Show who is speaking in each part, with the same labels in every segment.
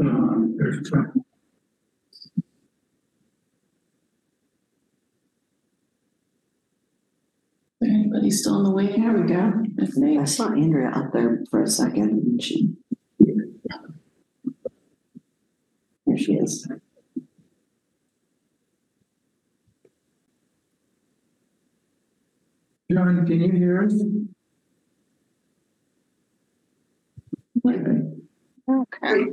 Speaker 1: Uh, there's, uh,
Speaker 2: Anybody still in the way?
Speaker 3: There we go.
Speaker 2: Okay.
Speaker 3: I saw Andrea up there for a second and she. There she is.
Speaker 1: John, can you hear us?
Speaker 2: Okay.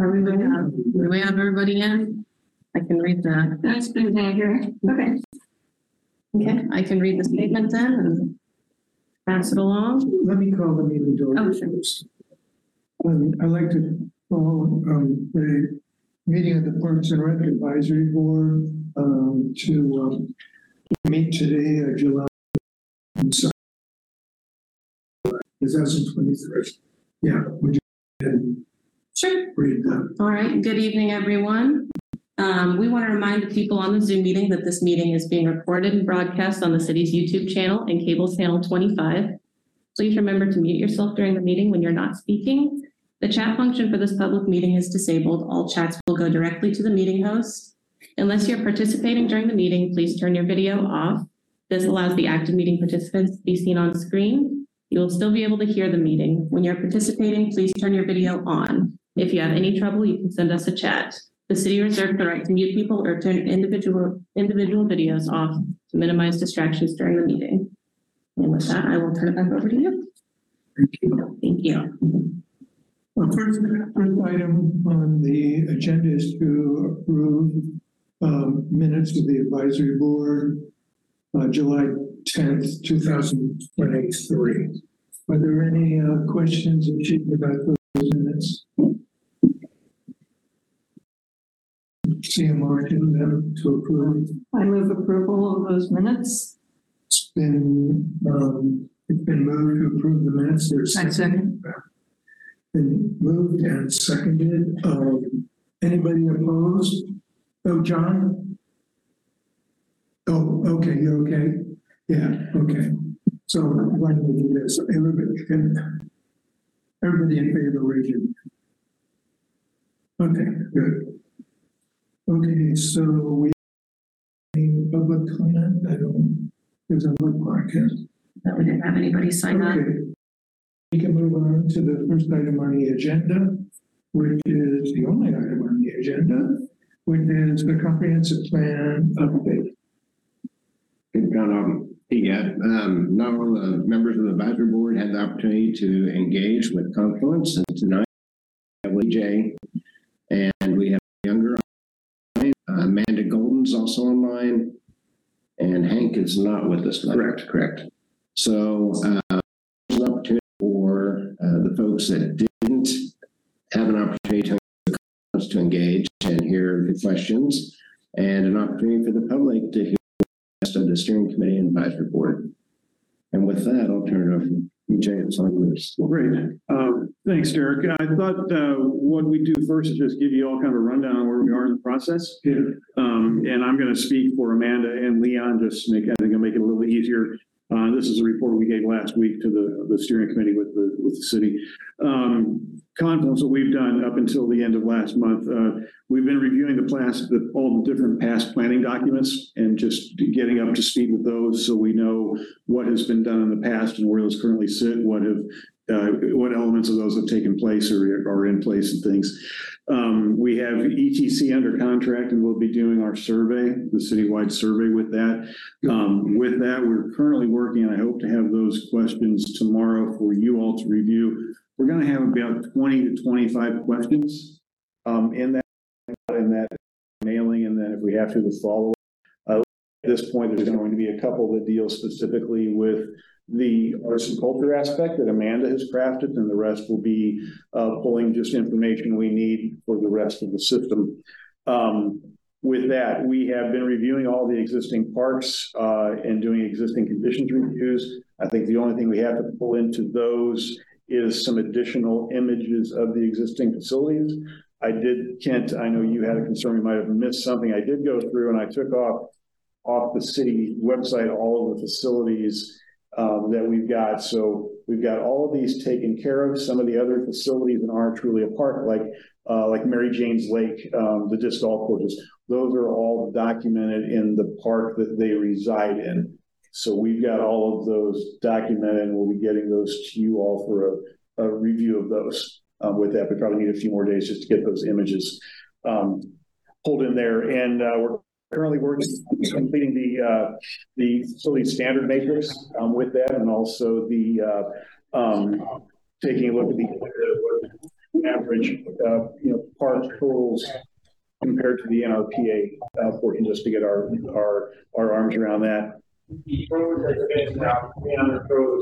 Speaker 2: Are we going to, do we have everybody in? I can read that.
Speaker 3: That's good, Andrea. Okay.
Speaker 2: Okay, I can read the statement then and pass it along.
Speaker 1: Let me call the meeting to order
Speaker 2: Oh, sure.
Speaker 1: Um, I'd like to call, um, the meeting of the Parks and Rec Advisory Board, um, to, um, meet today, uh, July. Is that some twenty-third? Yeah, would you go ahead and
Speaker 2: Sure.
Speaker 1: read that?
Speaker 2: All right, good evening, everyone. Um, we want to remind the people on the Zoom meeting that this meeting is being recorded and broadcast on the city's YouTube channel and cable channel twenty-five. Please remember to mute yourself during the meeting when you're not speaking. The chat function for this public meeting is disabled. All chats will go directly to the meeting host. Unless you're participating during the meeting, please turn your video off. This allows the active meeting participants to be seen on screen. You will still be able to hear the meeting. When you're participating, please turn your video on. If you have any trouble, you can send us a chat. The city reserves the right to mute people or turn individual, individual videos off to minimize distractions during the meeting. And with that, I will turn it back over to you.
Speaker 1: Thank you.
Speaker 2: Thank you.
Speaker 1: Well, first, first item on the agenda is to approve um, minutes of the advisory board, uh, July tenth, two thousand twenty-three. Are there any uh, questions or issues about those minutes? See a motion them to approve.
Speaker 3: I move approval of those minutes.
Speaker 1: It's been, um, it's been moved to approve the minutes. There's
Speaker 3: I second.
Speaker 1: Been moved and seconded. Um, anybody opposed? Oh, John? Oh, okay, you're okay? Yeah, okay. So why don't we do this? Everybody can, everybody in favor, raise your. Okay, good. Okay, so we, any public comment? I don't, doesn't look like it.
Speaker 2: That we didn't have anybody sign up.
Speaker 1: Okay. We can move on to the first item on the agenda, which is the only item on the agenda, which is the comprehensive plan update.
Speaker 4: Good, John, um, yeah, um, not all the members of the advisory board had the opportunity to engage with Confluence and tonight we have Lee J. And we have younger, online. Uh, Amanda Golden's also online. And Hank is not with us. tonight. Correct, correct. So, uh, there's an opportunity for, uh, the folks that didn't have an opportunity to, to engage and hear the questions and an opportunity for the public to hear rest of the steering committee and advisory board. And with that, I'll turn it over to EJ and Simon.
Speaker 5: Great. Um, thanks, Derek. I thought, uh, what we'd do first is just give you all kind of a rundown on where we are in the process.
Speaker 1: Yeah.
Speaker 5: Um, and I'm going to speak for Amanda and Leon, just to make, I think I'll make it a little bit easier. Uh, this is a report we gave last week to the, the steering committee with the, with the city. Um, Confluence, what we've done up until the end of last month, uh, we've been reviewing the past, the, all the different past planning documents and just getting up to speed with those so we know what has been done in the past and where those currently sit, what have, uh, what elements of those have taken place or are in place and things. Um, we have ETC under contract and we'll be doing our survey, the citywide survey with that. Um, with that, we're currently working, and I hope to have those questions tomorrow for you all to review. We're gonna have about twenty to twenty-five questions, um, in that, in that mailing, and then if we have to, the follow. Uh, at this point, there's going to be a couple that deal specifically with the arts and culture aspect that Amanda has crafted, and the rest will be, uh, pulling just information we need for the rest of the system. Um, with that, we have been reviewing all the existing parks, uh, and doing existing conditions reviews. I think the only thing we have to pull into those is some additional images of the existing facilities. I did, Kent, I know you had a concern, we might have missed something. I did go through and I took off, off the city website, all of the facilities um, that we've got. So we've got all of these taken care of. Some of the other facilities that aren't truly a park, like, uh, like Mary Jane's Lake, um, the disc golf courses, those are all documented in the park that they reside in. So we've got all of those documented and we'll be getting those to you all for a, a review of those. Um, with that, we probably need a few more days just to get those images, um, pulled in there. And, uh, we're currently working, completing the, uh, the facility standard matrix, um, with that and also the, uh, um, taking a look at the average, uh, you know, park totals compared to the NRPA, uh, just to get our, our, our arms around that.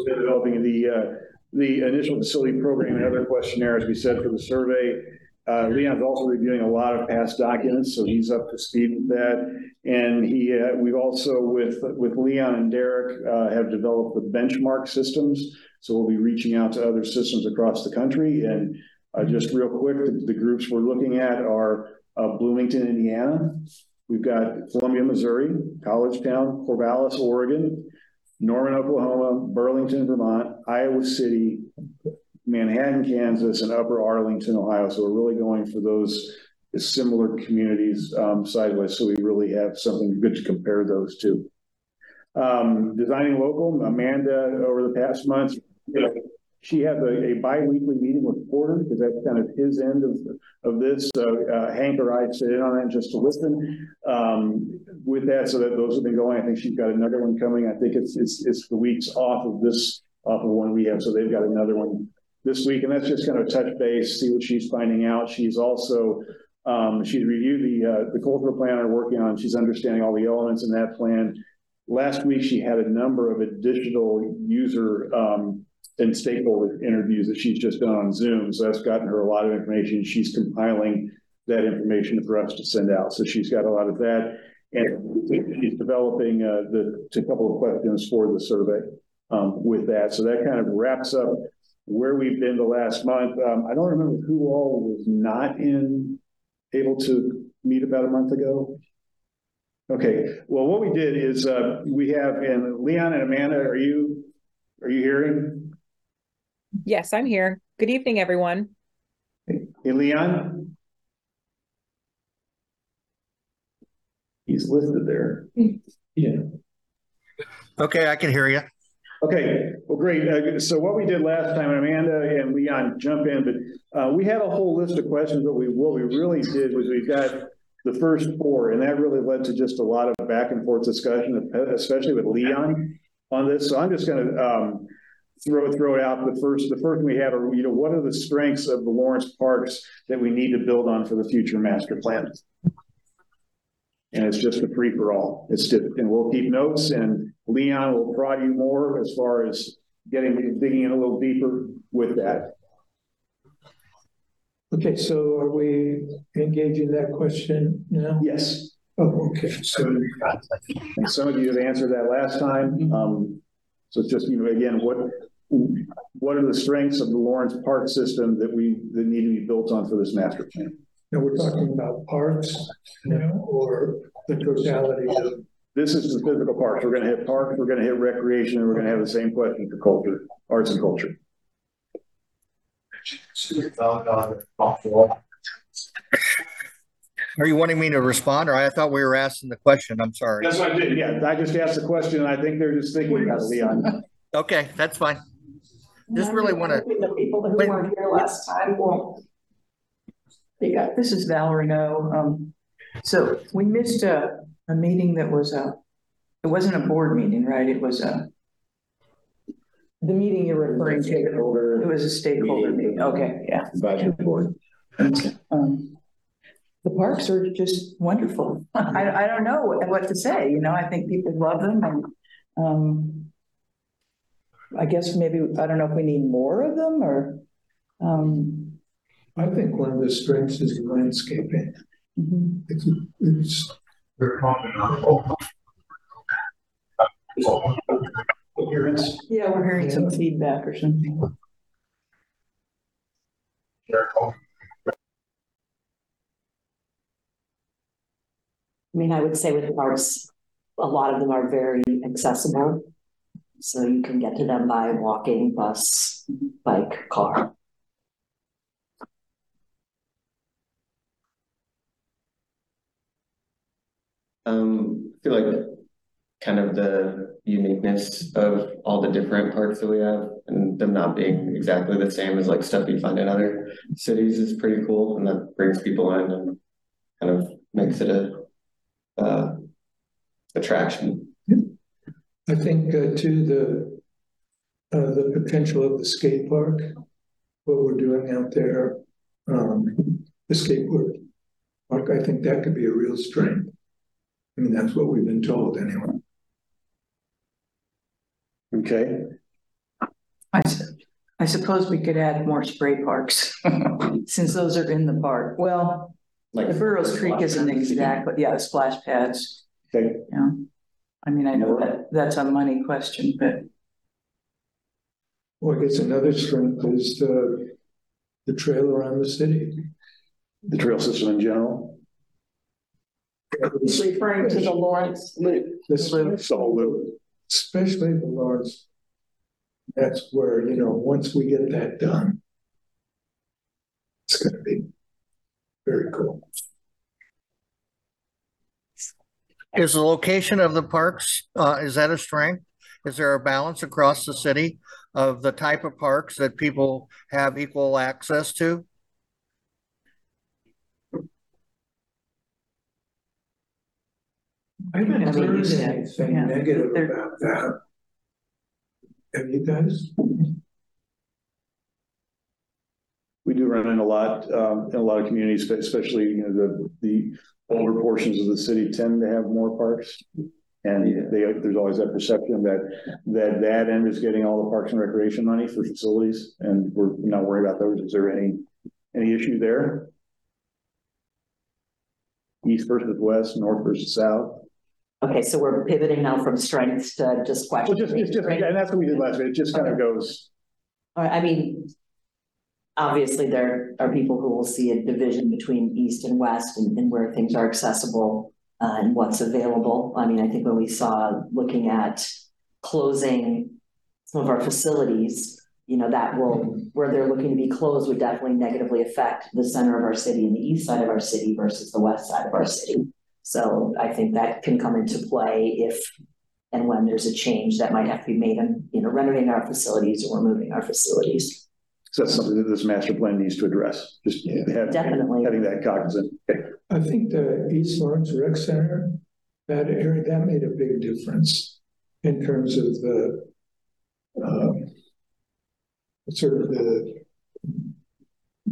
Speaker 5: Developing the, uh, the initial facility program and other questionnaires we said for the survey. Uh, Leon's also reviewing a lot of past documents, so he's up to speed with that. And he, uh, we've also with, with Leon and Derek, uh, have developed the benchmark systems. So we'll be reaching out to other systems across the country. And, uh, just real quick, the, the groups we're looking at are, uh, Bloomington, Indiana. We've got Columbia, Missouri, College Town, Corvallis, Oregon, Norman, Oklahoma, Burlington, Vermont, Iowa City, Manhattan, Kansas, and Upper Arlington, Ohio. So we're really going for those similar communities um, sideways. So we really have something good to compare those to. Um, designing local, Amanda, over the past months, you know, she had a, a bi-weekly meeting with Porter because that's kind of his end of, of this. So uh, Hank or I sit in on that just to listen. Um, with that, so that those have been going. I think she's got another one coming. I think it's it's it's the weeks off of this off of one we have, so they've got another one this week, and that's just kind of touch base, see what she's finding out. She's also um, she's reviewed the uh, the cultural plan I'm working on. She's understanding all the elements in that plan. Last week, she had a number of additional user um, and stakeholder interviews that she's just done on Zoom. So that's gotten her a lot of information. She's compiling that information for us to send out. So she's got a lot of that. And she's developing uh, the a couple of questions for the survey um, with that. So that kind of wraps up where we've been the last month. Um, I don't remember who all was not in able to meet about a month ago. Okay, well, what we did is uh, we have, and Leon and Amanda, are you are you hearing?
Speaker 6: Yes, I'm here. Good evening, everyone.
Speaker 5: Hey, Leon? He's listed there. Yeah.
Speaker 7: Okay, I can hear you.
Speaker 5: Okay, well, great. Uh, so what we did last time, Amanda and Leon jump in, but uh, we had a whole list of questions. But we what we really did was we got the first four, and that really led to just a lot of back and forth discussion, especially with Leon on this. So I'm just going to um, throw throw it out. The first the first we have are you know what are the strengths of the Lawrence parks that we need to build on for the future master plan. And it's just a free for all. It's just, and we'll keep notes and Leon will prod you more as far as getting digging in a little deeper with that.
Speaker 1: Okay, so are we engaging that question now?
Speaker 5: Yes.
Speaker 1: Oh, okay, so,
Speaker 5: And some of you have answered that last time. Um, so it's just, you know, again, what what are the strengths of the Lawrence Park system that we that need to be built on for this master plan?
Speaker 1: now we're talking about parks, you know, or the totality of,
Speaker 5: This is the physical parks. We're gonna hit parks, we're gonna hit recreation, and we're gonna have the same question for culture, arts and culture.
Speaker 7: Are you wanting me to respond or I thought we were asking the question? I'm sorry.
Speaker 5: That's what I did. Yeah, I just asked the question, and I think they're just thinking about it, Leon.
Speaker 7: Okay, that's fine. Just really want to,
Speaker 8: The people who
Speaker 7: Wait.
Speaker 8: weren't here last time won't. Speak up.
Speaker 9: This is Valerie No. Um, so we missed a, a meeting that was a, it wasn't a board meeting, right? It was a, the meeting you're referring to. It was a stakeholder meeting. Okay, yeah.
Speaker 4: Advisory board.
Speaker 9: Um, the parks are just wonderful. I, I don't know what, what to say, you know, I think people love them and, um, I guess maybe, I don't know if we need more of them or, um,
Speaker 1: I think one of the strengths is landscaping.
Speaker 9: mhm.
Speaker 1: It's,
Speaker 9: yeah, we're hearing some feedback or something.
Speaker 8: I mean, I would say with parks, a lot of them are very accessible. So you can get to them by walking, bus, bike, car.
Speaker 10: Um, I feel like kind of the uniqueness of all the different parks that we have and them not being exactly the same as like stuff you find in other cities is pretty cool and that brings people in and kind of makes it a uh attraction.
Speaker 1: I think uh, too, the, uh, the potential of the skate park, what we're doing out there, um, the skateboard park, I think that could be a real strength. I mean, that's what we've been told anyway.
Speaker 5: Okay,
Speaker 9: I suppose we could add more spray parks, since those are in the park. Well,
Speaker 10: Like
Speaker 9: the Burroughs Creek isn't exact, but yeah, the splash pads,
Speaker 5: okay.
Speaker 9: yeah. I mean, I know that, that's a money question, but
Speaker 1: Well, I guess another strength is the, the trail around the city.
Speaker 5: The trail system in general.
Speaker 8: It's Referring to the Lawrence Loop.
Speaker 1: This-
Speaker 5: So, loop.
Speaker 1: Especially the Lawrence. That's where, you know, once we get that done. It's gonna be very cool.
Speaker 7: Is the location of the parks, uh, is that a strength? Is there a balance across the city of the type of parks that people have equal access to?
Speaker 1: I haven't
Speaker 9: I
Speaker 1: heard anything
Speaker 9: yeah.
Speaker 1: negative
Speaker 9: There-
Speaker 1: about that. Have you guys?
Speaker 5: We do run in a lot, um, in a lot of communities, especially, you know, the, the older portions of the city tend to have more parks. And they, there's always that perception that, that that end is getting all the parks and recreation money for facilities, and we're not worried about those. Is there any, any issue there? East versus west, north versus south?
Speaker 8: Okay, so we're pivoting now from strengths to just
Speaker 5: Well,
Speaker 8: questions.
Speaker 5: just, it's just, and that's what we did last week. It just kind of goes,
Speaker 8: All right, I mean, obviously, there are people who will see a division between east and west and, and where things are accessible uh, and what's available. I mean, I think when we saw looking at closing some of our facilities, you know, that will, where they're looking to be closed would definitely negatively affect the center of our city and the east side of our city versus the west side of our city. So I think that can come into play if and when there's a change that might have to be made in, you know, renovating our facilities or moving our facilities.
Speaker 5: So that's something that this master plan needs to address, just have-
Speaker 8: Definitely.
Speaker 5: having that cognizant. Okay.
Speaker 1: I think the East Lawrence Rec Center, that area, that made a big difference in terms of the um, sort of the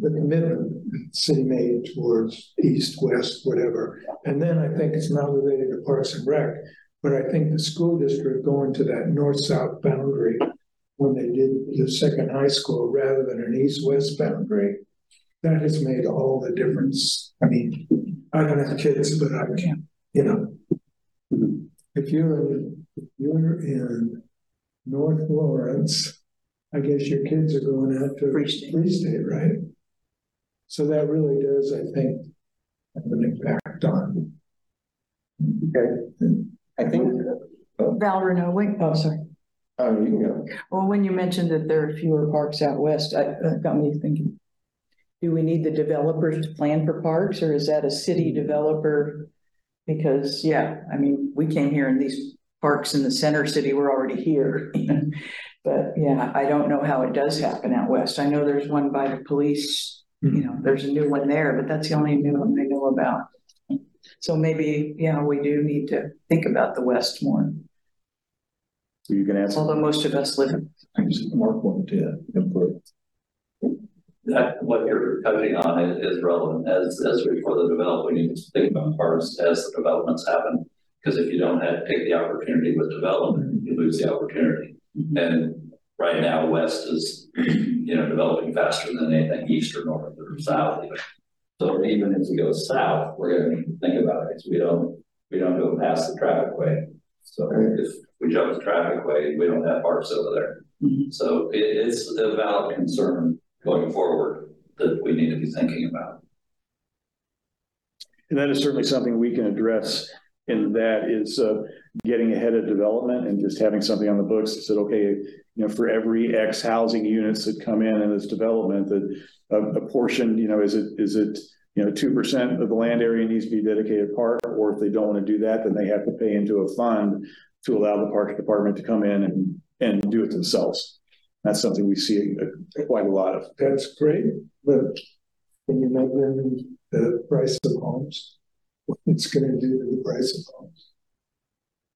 Speaker 1: the commitment the city made towards east, west, whatever. And then I think it's not related to Parks and Rec, but I think the school district going to that north-south boundary when they did the second high school rather than an east-west boundary, that has made all the difference. I mean, I don't have kids, but I can, you know. If you're in, if you're in North Lawrence, I guess your kids are going out to
Speaker 9: Free State.
Speaker 1: Free State, right? So that really does, I think, have an impact on.
Speaker 5: Okay.
Speaker 10: I think,
Speaker 9: Val Renault, wait, oh, sorry.
Speaker 10: Oh, you can go.
Speaker 9: Well, when you mentioned that there are fewer parks out west, I, that got me thinking. Do we need the developers to plan for parks or is that a city developer? Because, yeah, I mean, we came here and these parks in the center city were already here. But yeah, I don't know how it does happen out west. I know there's one by the police, you know, there's a new one there, but that's the only new one I know about. So maybe, yeah, we do need to think about the west more,
Speaker 5: you can ask.
Speaker 9: although most of us live in
Speaker 1: Mark wanted to input.
Speaker 11: that what you're touching on is, is relevant as, as we further develop, we need to think about parks as the developments happen. Because if you don't have, take the opportunity with development, you lose the opportunity. Mm-hmm. And right now, west is, you know, developing faster than anything east or north or south even. So even if we go south, we're gonna need to think about it, because we don't, we don't go past the traffic way. So if we jump the traffic way, we don't have parks over there.
Speaker 9: Mhm.
Speaker 11: So it, it's a valid concern going forward. that we need to be thinking about.
Speaker 5: And that is certainly something we can address and that is uh, getting ahead of development and just having something on the books that said, okay, you know, for every X housing units that come in in this development, that a, a portion, you know, is it, is it, you know, two percent of the land area needs to be dedicated park, or if they don't want to do that, then they have to pay into a fund to allow the park department to come in and, and do it themselves. That's something we see uh, quite a lot of.
Speaker 1: That's great, but can you make them the price of homes? What it's gonna do to the price of homes,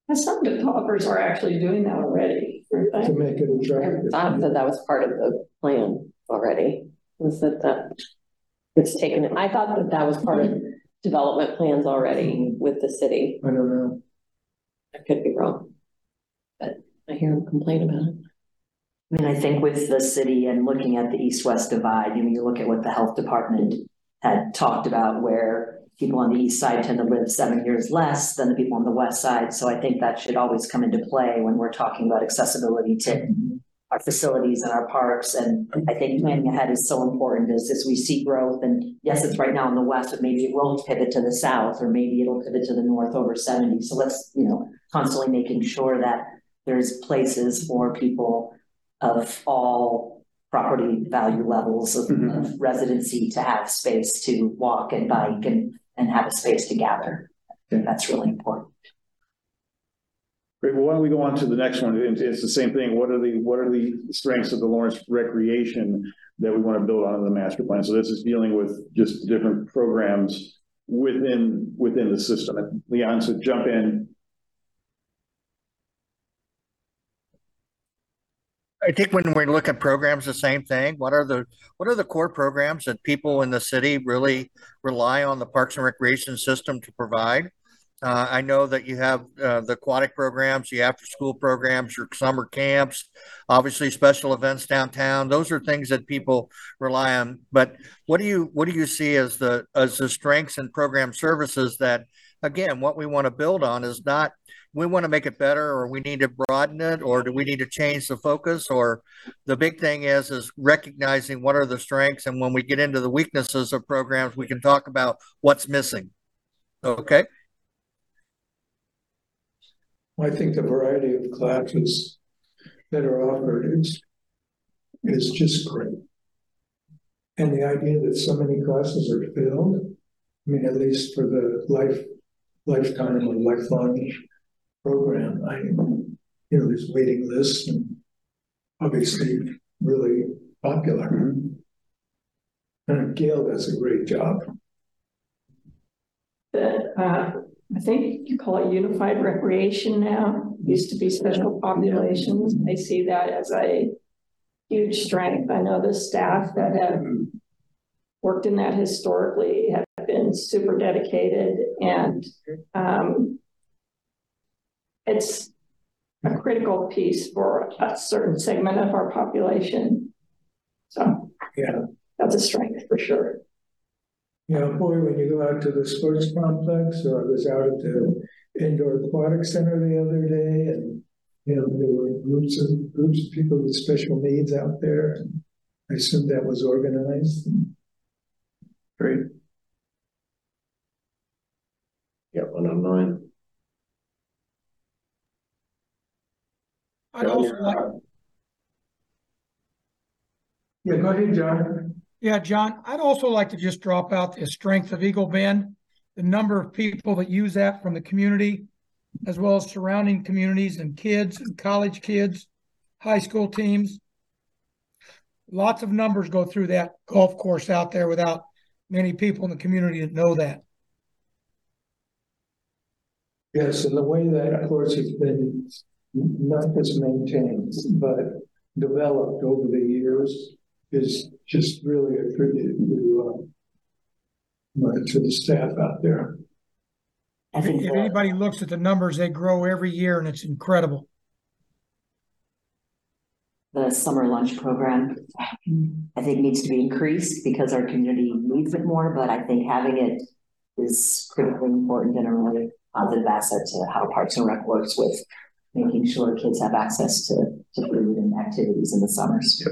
Speaker 12: And some developers are actually doing that already. aren't
Speaker 1: to make it attractive.
Speaker 13: I thought that that was part of the plan already, was that that it's taken, I thought that that was part of development plans already with the city.
Speaker 1: I don't know.
Speaker 13: I could be wrong. But I hear them complain about it.
Speaker 8: I mean, I think with the city and looking at the east-west divide, you know, you look at what the health department had talked about where people on the east side tend to live seven years less than the people on the west side. So I think that should always come into play when we're talking about accessibility to mm-hmm. Our facilities and our parks. And I think planning ahead is so important as, as we see growth. And yes, it's right now in the west, but maybe it will pivot to the south, or maybe it'll pivot to the north over seventy. So let's, you know, constantly making sure that there's places for people of all property value levels of,
Speaker 5: Mhm.
Speaker 8: of residency to have space to walk and bike and, and have a space to gather. I think that's really important.
Speaker 5: Great, well, why don't we go on to the next one? It's, it's the same thing. What are the, what are the strengths of the Lawrence recreation that we want to build on in the master plan? So this is dealing with just different programs within, within the system. And Leon, so jump in.
Speaker 7: I think when we look at programs, the same thing. What are the, what are the core programs that people in the city really rely on the Parks and Recreation system to provide? Uh, I know that you have, uh, the aquatic programs, the after-school programs, your summer camps, obviously special events downtown. Those are things that people rely on. But what do you, what do you see as the, as the strengths and program services that, again, what we want to build on is not we want to make it better or we need to broaden it or do we need to change the focus or the big thing is is recognizing what are the strengths and when we get into the weaknesses of programs we can talk about what's missing okay
Speaker 1: I think the variety of classes that are offered is, is just great. And the idea that so many classes are filled, I mean, at least for the life, lifetime or lifelong program, I, you know, there's waiting lists and obviously really popular. And Gail does a great job.
Speaker 12: That, uh, I think you call it unified recreation now, used to be special populations. I see that as a huge strength. I know the staff that have worked in that historically have been super dedicated and, um, it's a critical piece for a certain segment of our population. So.
Speaker 1: Yeah.
Speaker 12: That's a strength for sure.
Speaker 1: You know, boy, when you go out to the sports complex, or I was out at the indoor aquatic center the other day, and you know, there were groups of groups of people with special needs out there, and I assume that was organized.
Speaker 5: Great.
Speaker 4: Yeah, one on nine.
Speaker 14: I'd also like,
Speaker 1: Yeah, go ahead, John.
Speaker 14: Yeah, John, I'd also like to just drop out the strength of Eagle Bend, the number of people that use that from the community, as well as surrounding communities and kids and college kids, high school teams. Lots of numbers go through that golf course out there without many people in the community that know that.
Speaker 1: Yes, and the way that course has been not just maintained, but developed over the years is just really a tribute to uh, uh, to the staff out there.
Speaker 8: I think
Speaker 14: If
Speaker 8: the-
Speaker 14: anybody looks at the numbers, they grow every year and it's incredible.
Speaker 8: the summer lunch program, I think needs to be increased because our community needs it more, but I think having it is critically important and a really positive asset to how Parks and Rec works with making sure kids have access to, to food and activities in the summers.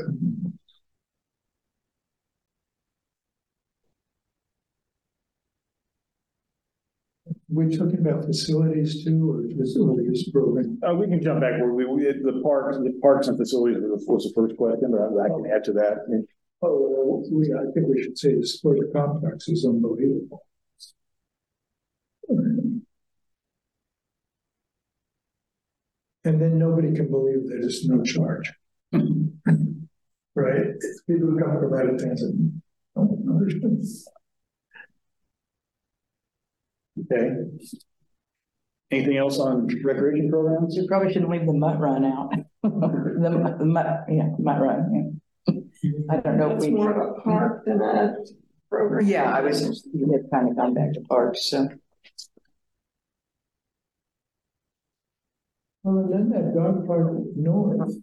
Speaker 1: We're talking about facilities too, or facilities program?
Speaker 5: Uh, we can jump back where we, we, the parks, the parks and facilities was the- was the first question, but I I can add to that.
Speaker 1: Oh, we, I think we should say the sport complex is unbelievable. And then nobody can believe that it's no charge. Right? People come from out of town say, "Oh, no, there's
Speaker 5: Okay. Anything else on recreation programs?
Speaker 9: You probably shouldn't leave the mutt run out. The, the mutt, yeah, mutt run, yeah. I don't know if we.
Speaker 12: more of a park than a program.
Speaker 9: Yeah, I was, we had kind of gone back to parks, so.
Speaker 1: Well, and then that dog park north,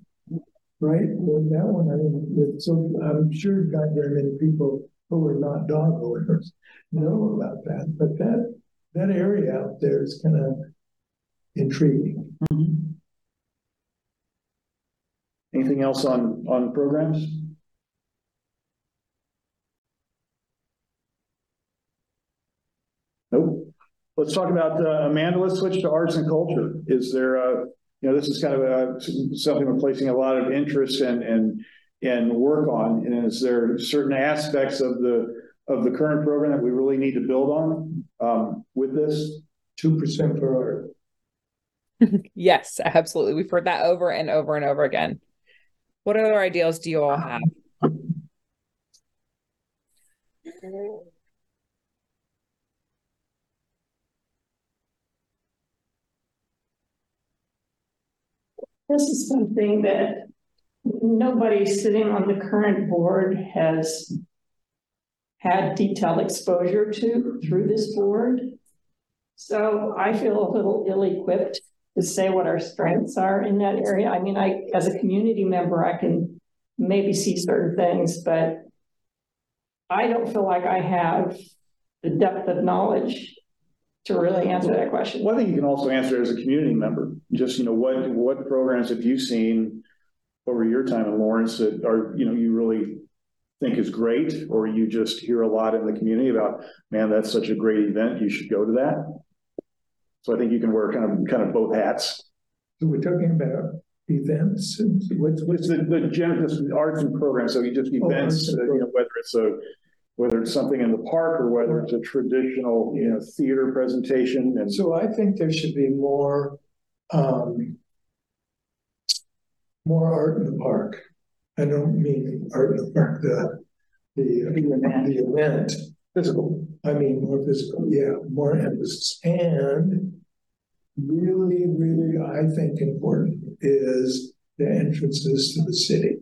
Speaker 1: right? Well, that one, I mean, it's so, I'm sure not very many people who are not dog owners know about that, but that, that area out there is kind of intriguing.
Speaker 5: Anything else on, on programs? Nope. Let's talk about, uh, Amanda, let's switch to arts and culture. Is there a, you know, this is kind of a, something we're placing a lot of interest and, and, and work on. And is there certain aspects of the, of the current program that we really need to build on, um, with this?
Speaker 1: Two percent for art.
Speaker 6: Yes, absolutely. We've heard that over and over and over again. What other ideals do you all have?
Speaker 12: This is something that nobody sitting on the current board has had detailed exposure to through this board. So I feel a little ill-equipped to say what our strengths are in that area. I mean, I, as a community member, I can maybe see certain things, but I don't feel like I have the depth of knowledge to really answer that question.
Speaker 5: One thing you can also answer as a community member, just, you know, what, what programs have you seen over your time in Lawrence that are, you know, you really think is great, or you just hear a lot in the community about, man, that's such a great event, you should go to that. So I think you can wear kind of, kind of both hats.
Speaker 1: So we're talking about events and what's, what's
Speaker 5: It's the, the Genesis arts and programs, so you just
Speaker 1: Oh,
Speaker 5: events,
Speaker 1: and
Speaker 5: uh, you know, whether it's a, whether it's something in the park or whether it's a traditional, you know, theater presentation and.
Speaker 1: So I think there should be more, um, more art in the park. I don't mean art in the park, the, the, the event, physical. I mean, more physical, yeah, more emphasis. And really, really, I think important is the entrances to the city.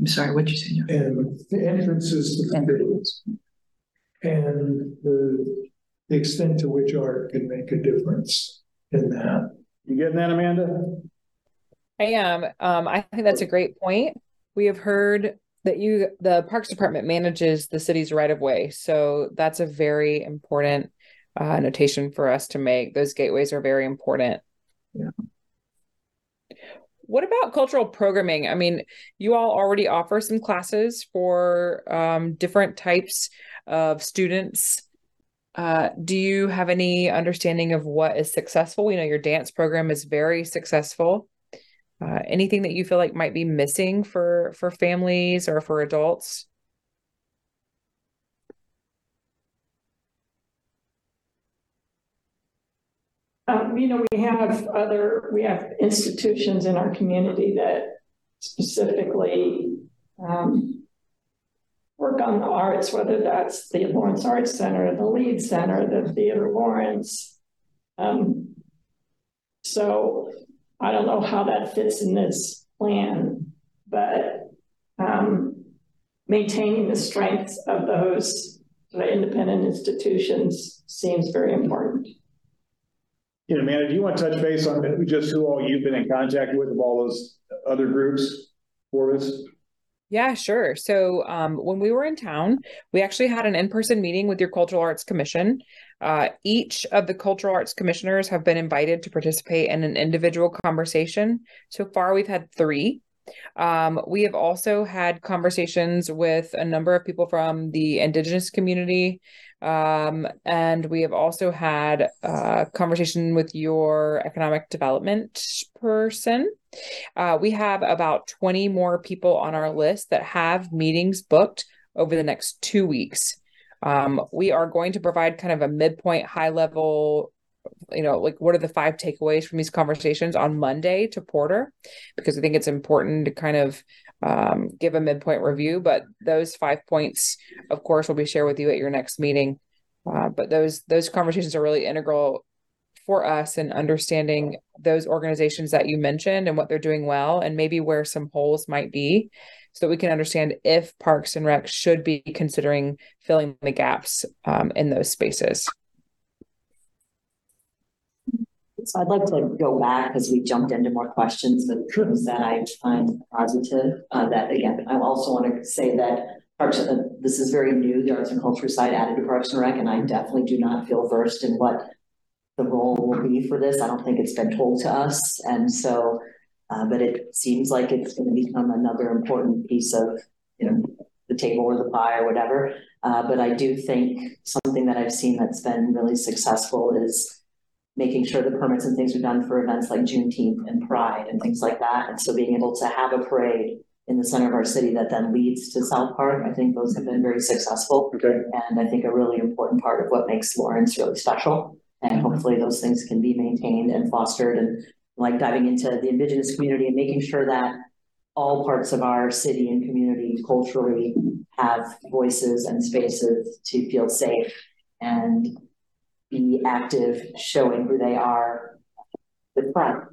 Speaker 9: I'm sorry, what'd you say? Joe?
Speaker 1: And the entrances to the city. And the the extent to which art can make a difference in that.
Speaker 5: You getting that, Amanda?
Speaker 6: I am. Um, I think that's a great point. We have heard that you, the Parks Department manages the city's right of way. So that's a very important uh, notation for us to make. Those gateways are very important.
Speaker 1: Yeah.
Speaker 6: What about cultural programming? I mean, you all already offer some classes for um, different types of students. Uh, do you have any understanding of what is successful? We know your dance program is very successful. Uh, anything that you feel like might be missing for for families or for adults?
Speaker 12: Um, you know, we have other, we have institutions in our community that specifically um, work on the arts, whether that's the Lawrence Arts Center, the Lied Center, the Theater Lawrence. Um, so I don't know how that fits in this plan, but um, maintaining the strength of those independent institutions seems very important.
Speaker 5: You know, Amanda, do you want to touch base on just who all you've been in contact with of all those other groups for us?
Speaker 6: Yeah, sure. So um, when we were in town, we actually had an in-person meeting with your Cultural Arts Commission. Uh, each of the Cultural Arts Commissioners have been invited to participate in an individual conversation. So far, we've had three. Um, we have also had conversations with a number of people from the indigenous community. Um, and we have also had a conversation with your economic development person. Uh, we have about 20 more people on our list that have meetings booked over the next two weeks. Um, we are going to provide kind of a midpoint high level you know, like what are the five takeaways from these conversations on Monday to Porter? Because I think it's important to kind of um, give a midpoint review. But those five points, of course, will be shared with you at your next meeting. Uh, but those those conversations are really integral for us in understanding those organizations that you mentioned and what they're doing well, and maybe where some holes might be, so that we can understand if Parks and Rec should be considering filling the gaps um, in those spaces.
Speaker 8: So I'd like to go back because we jumped into more questions, but things that I find positive. Uh, that again, I also want to say that Parks, uh, this is very new, the arts and culture side added to Parks and Rec, and I definitely do not feel versed in what the role will be for this. I don't think it's been told to us. And so, uh, but it seems like it's going to become another important piece of, you know, the table or the pie or whatever. Uh, but I do think something that I've seen that's been really successful is making sure the permits and things are done for events like Juneteenth and Pride and things like that. And so being able to have a parade in the center of our city that then leads to South Park, I think those have been very successful.
Speaker 5: Okay.
Speaker 8: And I think a really important part of what makes Lawrence really special. And hopefully those things can be maintained and fostered and like diving into the indigenous community and making sure that all parts of our city and community culturally have voices and spaces to feel safe and be active, showing who they are with front.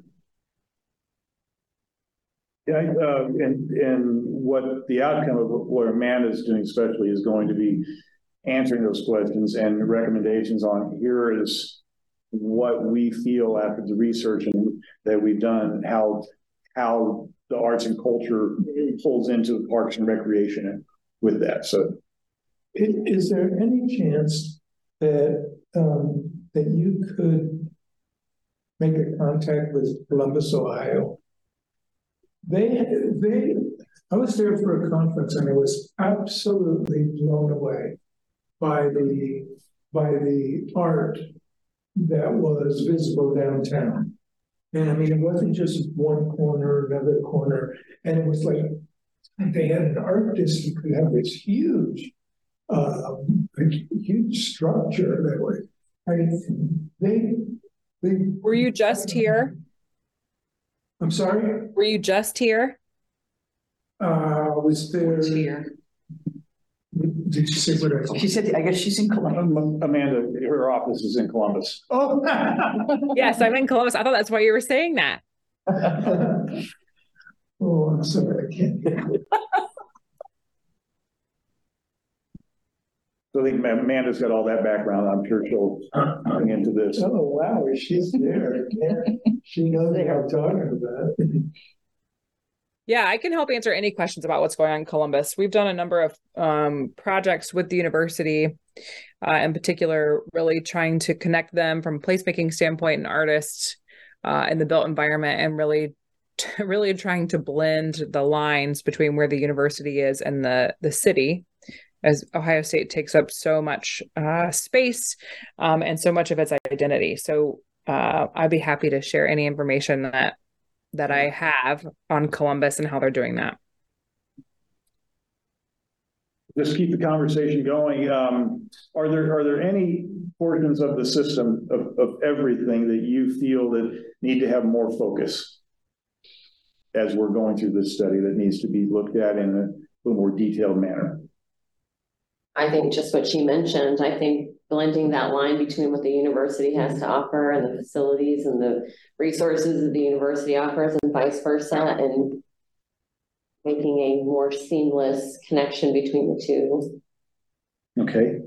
Speaker 5: Yeah, uh, and, and what the outcome of what Amanda is doing especially is going to be answering those questions and recommendations on here is what we feel after the research and that we've done, how, how the arts and culture pulls into the parks and recreation with that. So
Speaker 1: Is, is there any chance that, um, that you could make a contact with Columbus, Ohio? They, they, I was there for a conference and I was absolutely blown away by the, by the art that was visible downtown. And I mean, it wasn't just one corner, another corner, and it was like they had an art district that had this huge, um, huge structure that was. I they, they.
Speaker 6: Were you just here?
Speaker 1: I'm sorry.
Speaker 6: Were you just here?
Speaker 1: Uh, was there?
Speaker 9: Here.
Speaker 1: Did you say what I?
Speaker 9: She said, I guess she's in Columbus.
Speaker 5: Um, Amanda, her office is in Columbus.
Speaker 1: Oh.
Speaker 6: Yes, I'm in Columbus. I thought that's why you were saying that.
Speaker 1: Oh, I'm sorry, I can't. hear you.
Speaker 5: So I think Amanda's got all that background. I'm sure she'll bring into this.
Speaker 1: Oh, wow, she's there. Yeah, She knows what I'm talking about.
Speaker 6: Yeah, I can help answer any questions about what's going on in Columbus. We've done a number of um, projects with the university, uh, in particular, really trying to connect them from a placemaking standpoint and artists uh, in the built environment, and really, really trying to blend the lines between where the university is and the the city, as Ohio State takes up so much uh, space um, and so much of its identity. So uh, I'd be happy to share any information that that I have on Columbus and how they're doing that.
Speaker 5: Just keep the conversation going. Um, are there, are there any portions of the system of, of everything that you feel that need to have more focus? As we're going through this study that needs to be looked at in a little more detailed manner?
Speaker 13: I think just what she mentioned, I think blending that line between what the university has to offer and the facilities and the resources that the university offers and vice versa and making a more seamless connection between the two.
Speaker 5: Okay,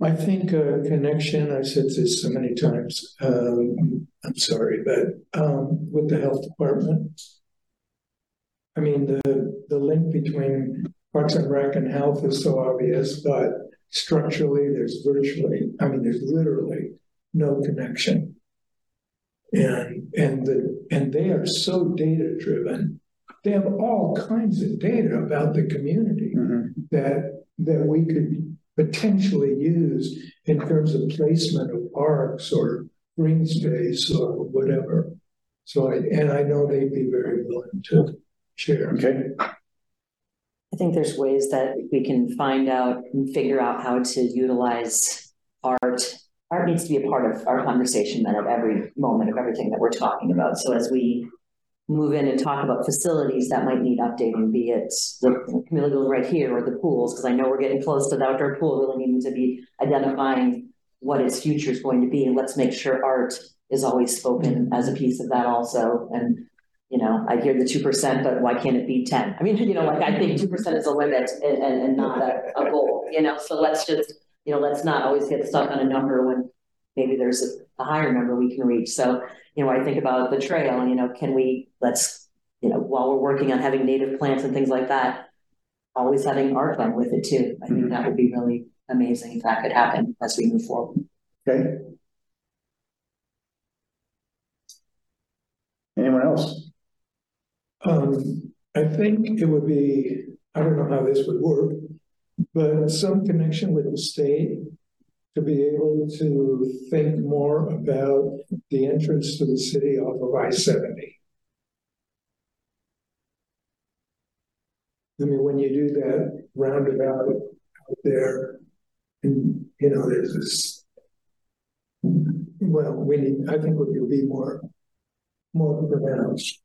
Speaker 1: I think a connection, I've said this so many times, um, I'm sorry, but, um, with the health department. I mean, the, the link between Parks and Rec and health is so obvious, but structurally, there's virtually, I mean, there's literally no connection. And, and the, and they are so data driven they have all kinds of data about the community mm-hmm. that, that we could potentially use in terms of placement of parks or green space or whatever. So I, and I know they'd be very willing to share.
Speaker 5: Okay,
Speaker 8: I think there's ways that we can find out and figure out how to utilize art. Art needs to be a part of our conversation then at every moment of everything that we're talking about. So as we move in and talk about facilities that might need updating, be it the community right here or the pools, because I know we're getting close to the outdoor pool really needing to be identifying what its future is going to be. And let's make sure art is always spoken as a piece of that also. And you know, I hear the two percent, but why can't it be ten? I mean, you know, like I think two percent is a limit and, and, and not a, a goal, you know, so let's just, you know, let's not always get stuck on a number when maybe there's a, a higher number we can reach. So, you know, I think about the trail, you know, can we, let's, you know, while we're working on having native plants and things like that, always having art done with it too. I think that would be really amazing if that could happen as we move forward.
Speaker 5: okay. Anyone else?
Speaker 1: Um, I think it would be, I don't know how this would work, but some connection with the state to be able to think more about the entrance to the city off of I seventy. I mean, when you do that roundabout out there, and, you know, there's this. Well, we need, I think we could be more, more pronounced.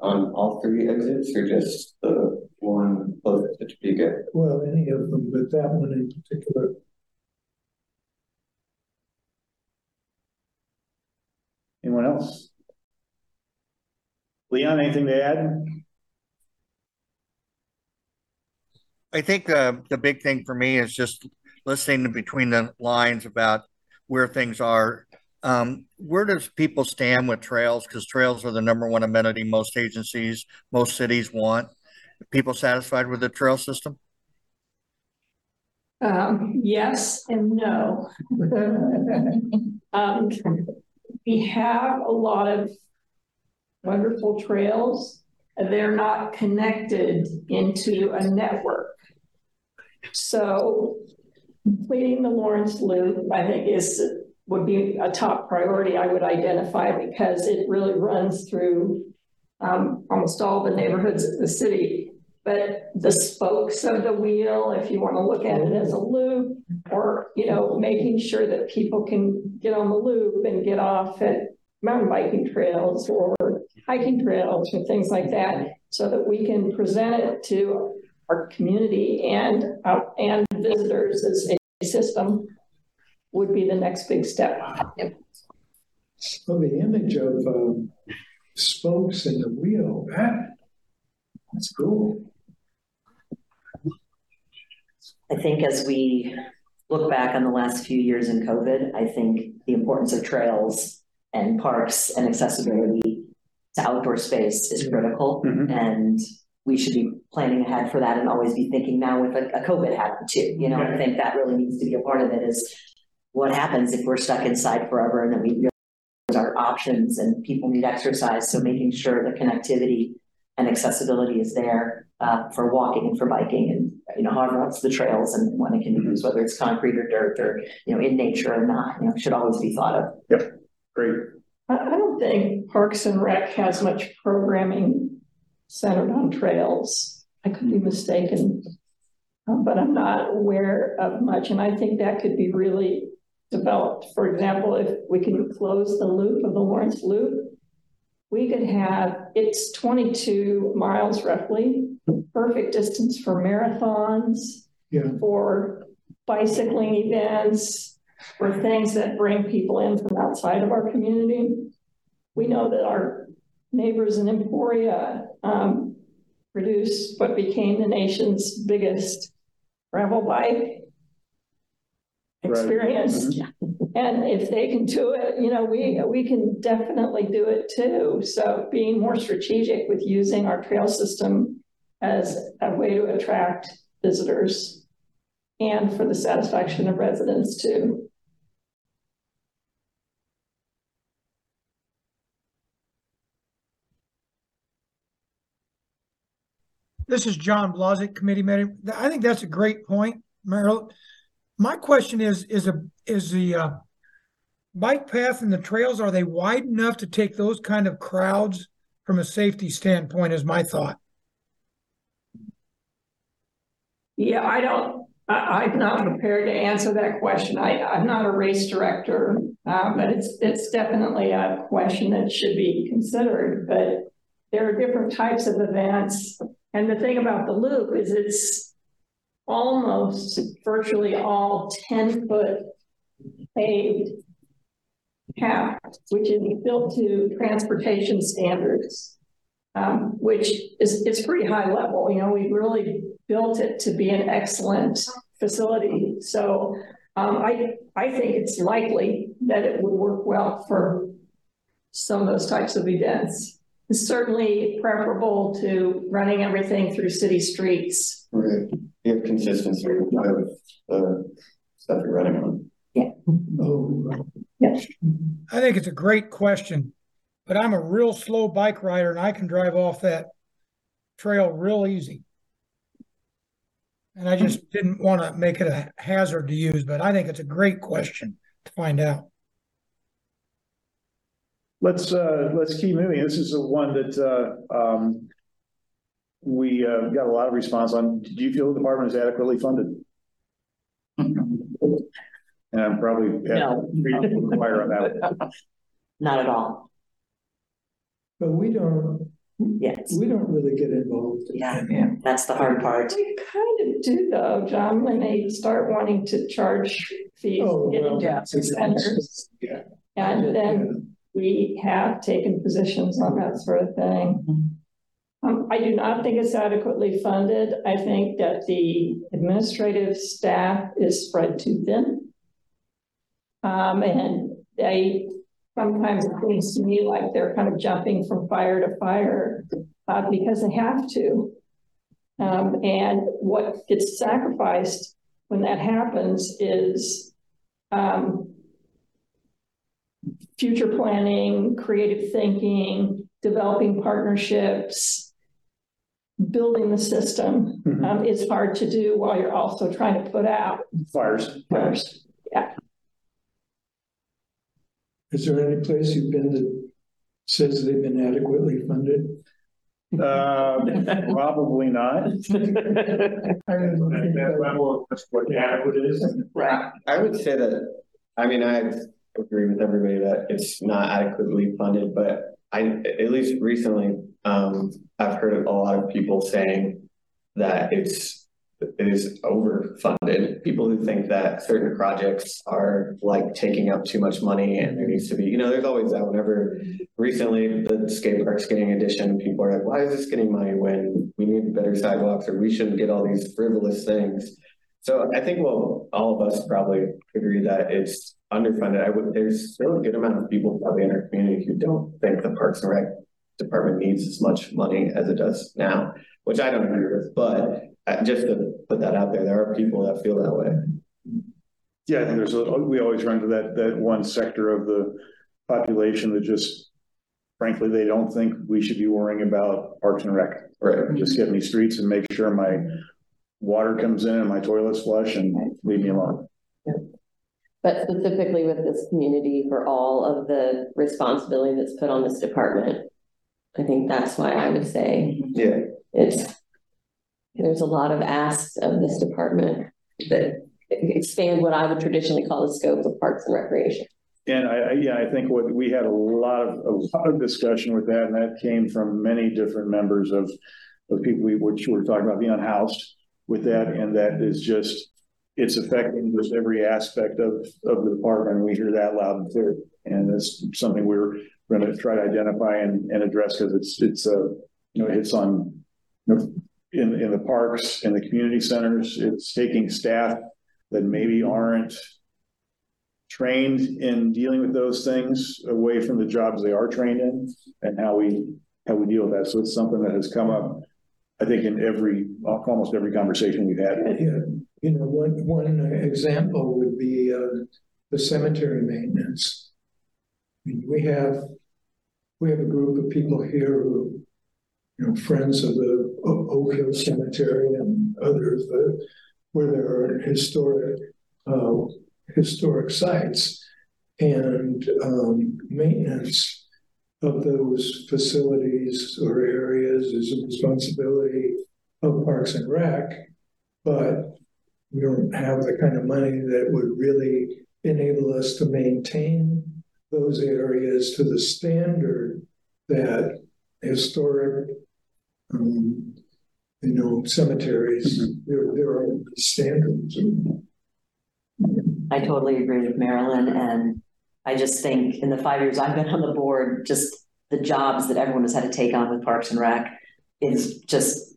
Speaker 10: On all three exits or just the one closest to Topeka?
Speaker 1: Well, any of them, but that one in particular.
Speaker 5: Anyone else? Leon, anything to add?
Speaker 7: I think uh, the big thing for me is just listening between the lines about where things are. Um, where does people stand with trails? Because trails are the number one amenity most agencies, most cities want. People satisfied with the trail system?
Speaker 12: Um, yes and no. Um, we have a lot of wonderful trails. They're not connected into a network. So completing the Lawrence Loop, I think is, would be a top priority I would identify because it really runs through um, almost all the neighborhoods of the city. But the spokes of the wheel, if you want to look at it as a loop, or, you know, making sure that people can get on the loop and get off at mountain biking trails or hiking trails or things like that, so that we can present it to our community and, uh, and visitors as a system would be the next big step.
Speaker 1: So the image of um, spokes in the wheel, that, that's cool.
Speaker 8: I think as we look back on the last few years in COVID, I think the importance of trails and parks and accessibility to outdoor space is critical.
Speaker 5: Mhm.
Speaker 8: And we should be planning ahead for that and always be thinking now with a, a COVID happened too. You know, I think that really needs to be a part of it is what happens if we're stuck inside forever and then we realize our options and people need exercise. So making sure the connectivity and accessibility is there uh, for walking and for biking and, you know, however else the trails and when it can be used, whether it's concrete or dirt or, you know, in nature or not, you know, should always be thought of. Yep.
Speaker 5: Great.
Speaker 12: I, I don't think Parks and Rec has much programming centered on trails. I could be mistaken, uh, but I'm not aware of much, and I think that could be really developed. For example, if we can close the loop of the Lawrence Loop, we could have, it's twenty-two miles roughly, perfect distance for marathons,
Speaker 1: Yeah.
Speaker 12: for bicycling events, for things that bring people in from outside of our community. We know that our neighbors in Emporia um, produce what became the nation's biggest gravel bike
Speaker 5: Right.
Speaker 12: experience. Mm-hmm. And if they can do it, you know, we, we can definitely do it too. So being more strategic with using our trail system as a way to attract visitors and for the satisfaction of residents too.
Speaker 14: this is John Blazek, committee member. I think that's a great point, Meryl. My question is, is a, is the, uh, bike path and the trails, are they wide enough to take those kind of crowds from a safety standpoint is my thought.
Speaker 12: Yeah, I don't, I, I'm not prepared to answer that question. I, I'm not a race director, uh, but it's, it's definitely a question that should be considered. But there are different types of events. And the thing about the loop is it's almost virtually all 10 foot paved path, which is built to transportation standards. Um, which is, it's pretty high level. You know, we really built it to be an excellent facility. So um, I, I think it's likely that it would work well for some of those types of events. It's certainly preferable to running everything through city streets.
Speaker 10: Right. You have consistency with the stuff you're running on.
Speaker 12: Yeah.
Speaker 1: Oh,
Speaker 12: Yeah.
Speaker 14: I think it's a great question, but I'm a real slow bike rider and I can drive off that trail real easy. And I just didn't want to make it a hazard to use, but I think it's a great question to find out.
Speaker 5: Let's, uh, let's keep moving. This is the one that, uh, um, we, uh, got a lot of response on. Do you feel the department is adequately funded? And I'm probably.
Speaker 8: No.
Speaker 5: preaching to the choir on that. one.
Speaker 8: Not at all.
Speaker 1: but we don't,
Speaker 8: Yes.
Speaker 1: we don't really get involved.
Speaker 8: Yeah, that's the hard part.
Speaker 12: We kind of do though, John, when they start wanting to charge fees,
Speaker 1: Oh,
Speaker 12: getting
Speaker 1: well,
Speaker 12: to centers.
Speaker 1: Yeah.
Speaker 12: And then we have taken positions on that sort of thing. Um, I do not think it's adequately funded. I think that the administrative staff is spread too thin. Um, and they, sometimes it seems to me like they're kind of jumping from fire to fire, uh, because they have to. Um, and what gets sacrificed when that happens is, um, future planning, creative thinking, developing partnerships, building the system
Speaker 5: Mhm.
Speaker 12: um, is hard to do while you're also trying to put out
Speaker 5: Fires.
Speaker 12: first. Yeah,
Speaker 1: Is there any place you've been that says they've been adequately funded?
Speaker 5: Uh, probably not.
Speaker 1: I don't know.
Speaker 5: what adequate is.
Speaker 12: right.
Speaker 10: I would say that, I mean, I agree with everybody that it's not adequately funded, but I, at least recently, um, I've heard a lot of people saying that it's, it is overfunded. People who think that certain projects are like taking up too much money and there needs to be, you know, there's always that whenever recently the skate park's getting addition, people are like, why is this getting money when we need better sidewalks or we shouldn't get all these frivolous things? So I think, well, all of us probably agree that it's underfunded. I would, there's still a good amount of people probably in our community who don't think the Parks and Rec department needs as much money as it does now, which I don't agree with, but uh, just to put that out there, there are people that feel that way.
Speaker 5: Yeah, I think there's, a we always run to that, that one sector of the population that just, frankly, they don't think we should be worrying about Parks and Rec.
Speaker 10: Right.
Speaker 5: Just get me streets and make sure my water comes in and my toilets flush and leave me alone.
Speaker 13: But specifically with this community for all of the responsibility that's put on this department. I think that's why I would say
Speaker 10: Yeah.
Speaker 13: it's, there's a lot of asks of this department that expand what I would traditionally call the scope of parks and recreation.
Speaker 5: And I, I, yeah, I think what, we had a lot of, a lot of discussion with that, and that came from many different members of, of people we, which were talking about being unhoused with that, and that is just, it's affecting just every aspect of, of the department, and we hear that loud and clear. And that's something we're gonna try to identify and, and address, because it's, it's, uh, you know, it's on, you know, in, in the parks, in the community centers, it's taking staff that maybe aren't trained in dealing with those things away from the jobs they are trained in and how we how we deal with that. So it's something that has come up, I think, in every almost every conversation we've had.
Speaker 1: Yeah, you know, one, one example would be, uh, the cemetery maintenance. We have, we have a group of people here who you know, Friends of the Oak Hill Cemetery and others, where there are historic, uh, historic sites. And, um, maintenance of those facilities or areas is a responsibility of Parks and Rec. But we don't have the kind of money that would really enable us to maintain those areas to the standard that historic, um, you know, cemeteries, there, there are standards.
Speaker 8: I totally agree with Marilyn, and I just think in the five years I've been on the board, just the jobs that everyone has had to take on with Parks and Rec is just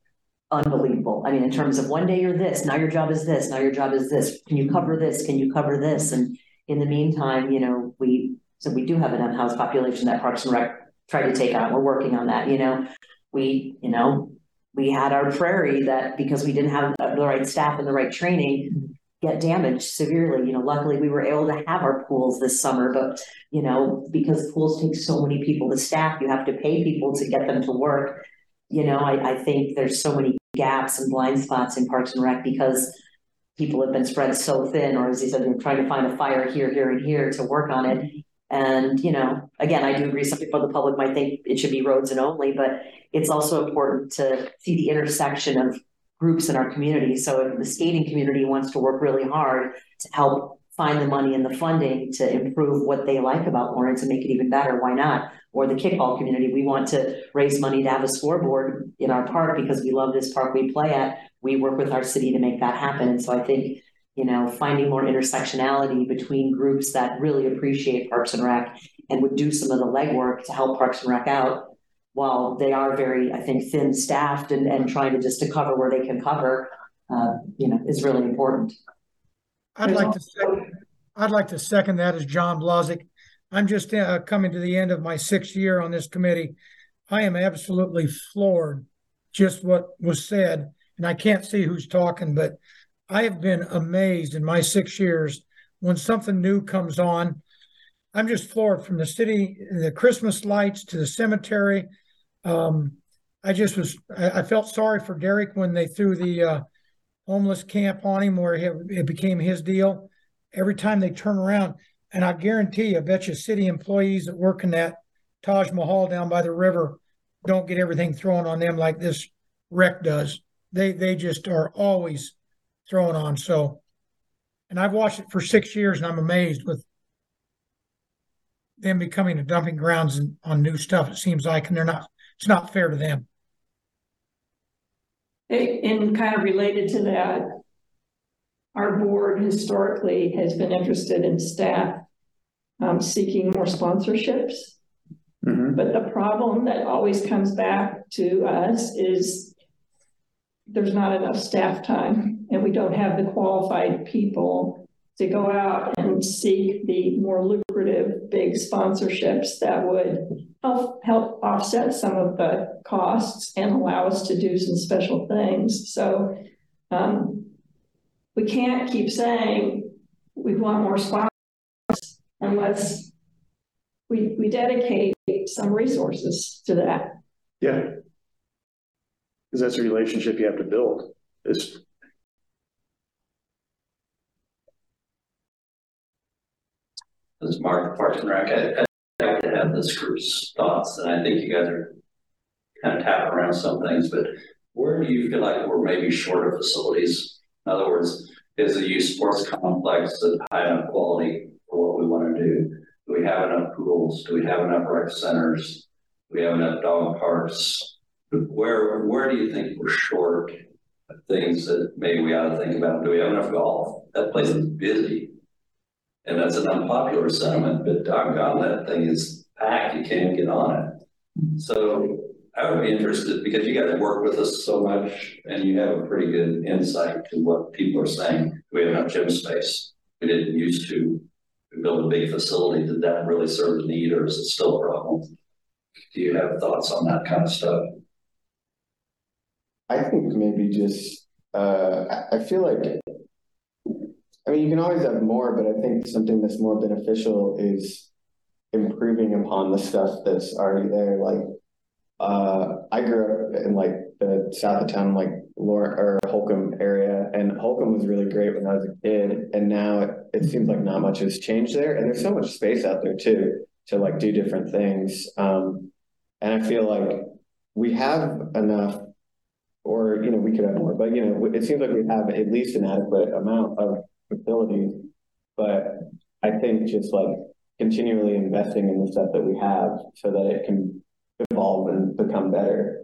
Speaker 8: unbelievable. I mean, in terms of one day you're this, now your job is this, now your job is this. Can you cover this? Can you cover this? And in the meantime, you know, we so we do have an unhoused population that Parks and Rec tried to take on. We're working on that. You know, we you know we had our prairie that because we didn't have the right staff and the right training get damaged severely. You know, luckily we were able to have our pools this summer, but you know, because pools take so many people to staff, you have to pay people to get them to work. You know, I, I think there's so many gaps and blind spots in Parks and Rec because people have been spread so thin, or as he said, they're trying to find a fire here, here, and here to work on it. And, you know, again, I do agree, some people in the public might think it should be roads and only, but it's also important to see the intersection of groups in our community. So if the skating community wants to work really hard to help find the money and the funding to improve what they like about Lawrence and make it even better, why not? Or the kickball community, we want to raise money to have a scoreboard in our park because we love this park we play at. We work with our city to make that happen. And so I think, you know, finding more intersectionality between groups that really appreciate Parks and Rec and would do some of the legwork to help Parks and Rec out while they are very, I think, thin staffed and, and trying to just to cover where they can cover, uh, you know, is really important.
Speaker 14: I'd like to, sec- I'd like to second that as John Blazik. I'm just uh, coming to the end of my sixth year on this committee. I am absolutely floored just what was said, and I can't see who's talking, but I have been amazed in my six years when something new comes on. I'm just floored from the city, the Christmas lights to the cemetery. Um, I just was, I, I felt sorry for Derek when they threw the uh, homeless camp on him where it, it became his deal. Every time they turn around, and I guarantee you, I bet you city employees that work in that Taj Mahal down by the river don't get everything thrown on them like this wreck does. They they just are always thrown on. So, and I've watched it for six years, and I'm amazed with them becoming a dumping grounds and, on new stuff. It seems like, and they're not. It's not fair to them.
Speaker 12: And kind of related to that, our board historically has been interested in staff um, seeking more sponsorships.
Speaker 5: Mhm.
Speaker 12: But the problem that always comes back to us is there's not enough staff time and we don't have the qualified people to go out and seek the more lucrative big sponsorships that would help help offset some of the costs and allow us to do some special things. So um, we can't keep saying we want more sponsors unless we we dedicate some resources to that.
Speaker 5: Yeah. Because that's a relationship you have to build. It's
Speaker 15: As Mark Parks and Rec, I, I'd like to have this group's thoughts, and I think you guys are kind of tapping around some things, but where do you feel like we're maybe short of facilities? In other words, is the youth sports complex of high enough quality for what we want to do? Do we have enough pools? Do we have enough rec centers? Do we have enough dog parks? Where where do you think we're short of things that maybe we ought to think about? Do we have enough golf? That place is busy. And that's an unpopular sentiment, but doggone, that thing is packed, you can't get on it. So I would be interested, because you guys work with us so much and you have a pretty good insight to what people are saying. We have enough gym space? We didn't used to. build a big facility. Did that really serve the need or is it still a problem? Do you have thoughts on that kind of stuff?
Speaker 10: I think maybe just, uh, I, feel like, I mean, you can always have more, but I think something that's more beneficial is improving upon the stuff that's already there. Like, uh, I grew up in like the south of town, like Lawrence or Holcom area, and Holcom was really great when I was a kid. And now it, it seems like not much has changed there, and there's so much space out there too to like do different things. Um, and I feel like we have enough, or you know, we could have more, but you know, it seems like we have at least an adequate amount of facilities. But I think just like continually investing in the stuff that we have so that it can evolve and become better.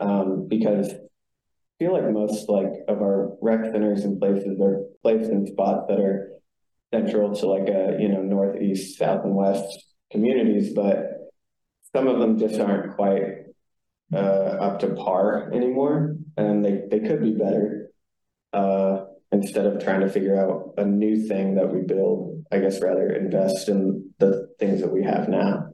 Speaker 10: Um, because I feel like most like of our rec centers and places are placed in spots that are central to like a you know northeast, south, and west communities, but some of them just aren't quite uh, up to par anymore, and they they could be better. Uh, instead of trying to figure out a new thing that we build, I guess rather invest in the things that we have now.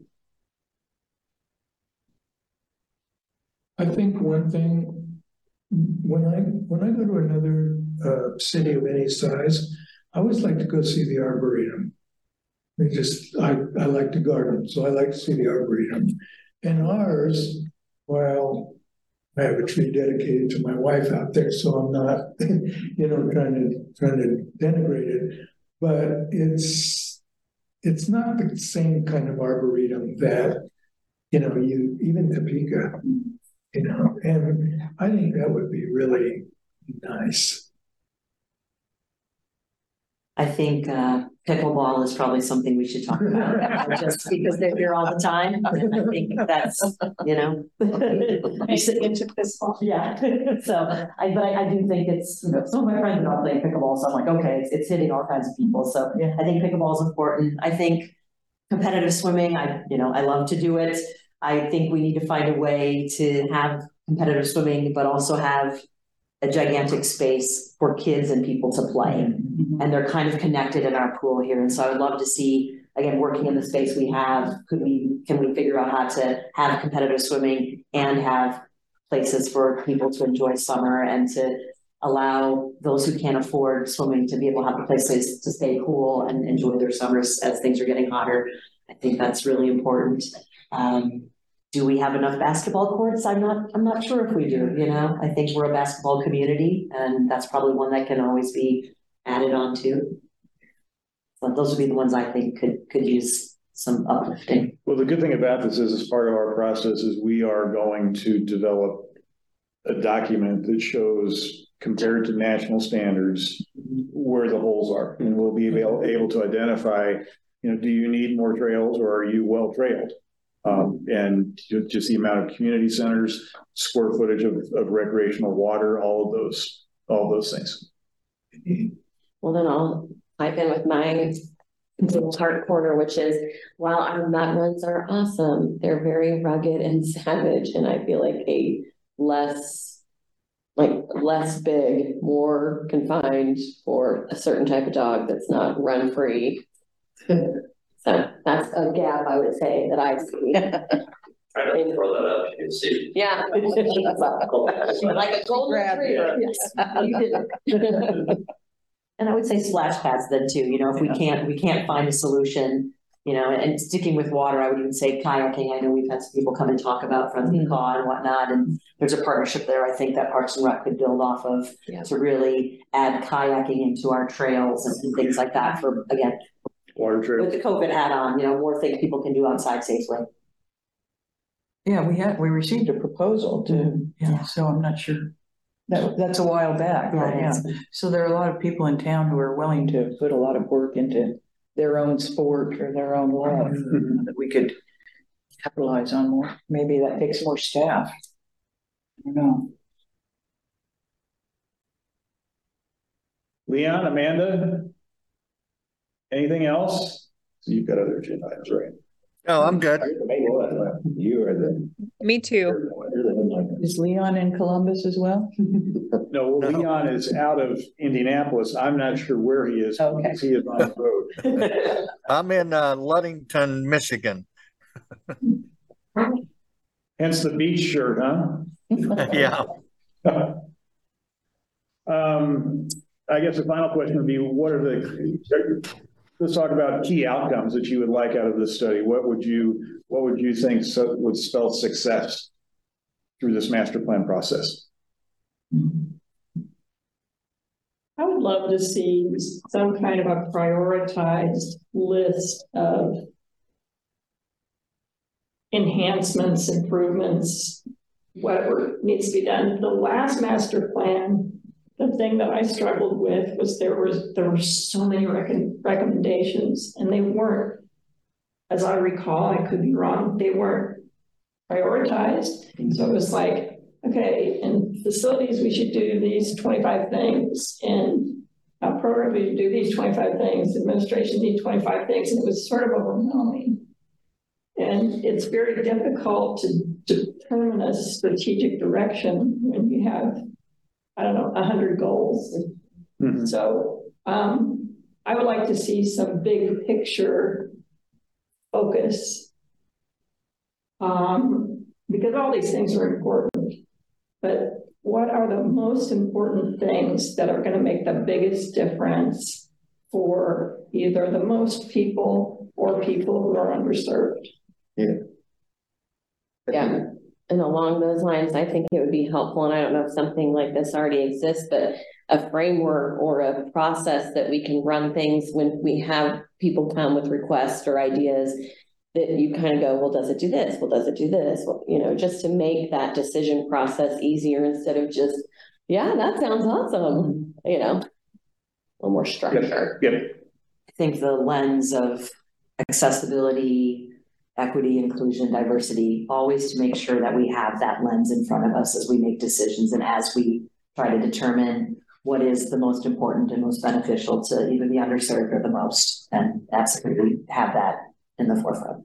Speaker 1: I think one thing, when I, when I go to another uh, city of any size, I always like to go see the arboretum. It just, I, I like to garden, so I like to see the arboretum. And ours, while I have a tree dedicated to my wife out there, so I'm not, you know, trying to, trying to denigrate it. But it's, it's not the same kind of arboretum that, you know, you, even Topeka, you know, and I think that would be really nice.
Speaker 8: I think uh, pickleball is probably something we should talk about, just because they're here all the time. I think that's, you know.
Speaker 12: into fall.
Speaker 8: Yeah, so I, but I, do think it's, you know, some of my friends are not playing pickleball, so I'm like, okay, it's, it's hitting all kinds of people. So
Speaker 9: Yeah.
Speaker 8: I think pickleball is important. I think competitive swimming, I, you know, I love to do it. I think we need to find a way to have competitive swimming, but also have a gigantic space for kids and people to play. And they're kind of connected in our pool here. And so I would love to see, again, working in the space we have, could we, can we figure out how to have competitive swimming and have places for people to enjoy summer and to allow those who can't afford swimming to be able to have a place to to stay cool and enjoy their summers as things are getting hotter. I think that's really important. Um, do we have enough basketball courts? I'm not, I'm not sure if we do, you know, I think we're a basketball community and that's probably one that can always be added on to. But those would be the ones I think could, could use some uplifting.
Speaker 5: Well, the good thing about this is, as part of our process, is we are going to develop a document that shows compared to national standards where the holes are, and we'll be able, able to identify, you know, do you need more trails or are you well trailed? Um, and just the amount of community centers, square footage of, of recreational water, all of those, all of those things.
Speaker 13: Well, then I'll pipe in with my little heart corner, which is while our mat runs are awesome, they're very rugged and savage, and I feel like a less like less big, more confined for a certain type of dog that's not run free. So that's a gap I would say that I see.
Speaker 11: Try to throw that up, you can see.
Speaker 13: Yeah. Like a golden
Speaker 9: Grab
Speaker 13: retriever.
Speaker 8: Yes, you did. And I would say splash pads then too, you know, if we can't, we can't find a solution, you know, and sticking with water, I would even say kayaking. I know we've had some people come and talk about from of the Kaw and whatnot, and there's a partnership there I think that Parks and Rec could build off of
Speaker 13: Yeah.
Speaker 8: to really add kayaking into our trails and things like that for, again,
Speaker 5: Water
Speaker 8: with the COVID hat on, you know, more things people can do outside safely.
Speaker 9: Yeah, we had, we received a proposal to, yeah, so I'm not sure. That, that's a while back, but
Speaker 8: Yeah,
Speaker 9: yeah. So there are a lot of people in town who are willing to put a lot of work into their own sport or their own love mm-hmm. that we could capitalize on more. Maybe that takes more staff. I don't know.
Speaker 5: Leon, Amanda? Anything else? So you've got other agenda items, right?
Speaker 7: No, I'm good.
Speaker 10: You're the main one. You are the.
Speaker 6: Me too.
Speaker 10: You're the headliner.
Speaker 9: Is Leon in Columbus as well?
Speaker 5: No,
Speaker 7: No.
Speaker 5: Leon is out of Indianapolis. I'm not sure where he is.
Speaker 9: Okay.
Speaker 5: because He is on the road.
Speaker 7: I'm in uh, Ludington, Michigan.
Speaker 5: Hence the beach shirt, huh?
Speaker 7: Yeah.
Speaker 5: Um, I guess the final question would be, what are the, let's talk about key outcomes that you would like out of this study. What would you, what would you think so- would spell success through this master plan process.
Speaker 12: I would love to see some kind of a prioritized list of enhancements, improvements, whatever needs to be done. The last master plan, the thing that I struggled with was there was, there were so many recom- recommendations and they weren't, as I recall, I could be wrong, they weren't prioritized. So it was like, okay, in facilities, we should do these twenty-five things. and a program, we should do these twenty-five things. Administration need twenty-five things. And it was sort of overwhelming. And it's very difficult to determine a strategic direction when you have, I don't know, a hundred goals.
Speaker 5: Mhm.
Speaker 12: So, um, I would like to see some big picture focus. Um, because all these things are important. But what are the most important things that are gonna make the biggest difference for either the most people or people who are underserved?
Speaker 13: Yeah. Yeah, and along those lines, I think it would be helpful, and I don't know if something like this already exists, but a framework or a process that we can run things when we have people come with requests or ideas that you kind of go, well, does it do this? Well, does it do this? Well, you know, just to make that decision process easier instead of just, yeah, that sounds awesome, you know? A little more structure.
Speaker 5: Yep.
Speaker 8: I think the lens of accessibility, equity, inclusion, diversity, always to make sure that we have that lens in front of us as we make decisions and as we try to determine what is the most important and most beneficial to either the underserved or the most, and absolutely have that in the forefront.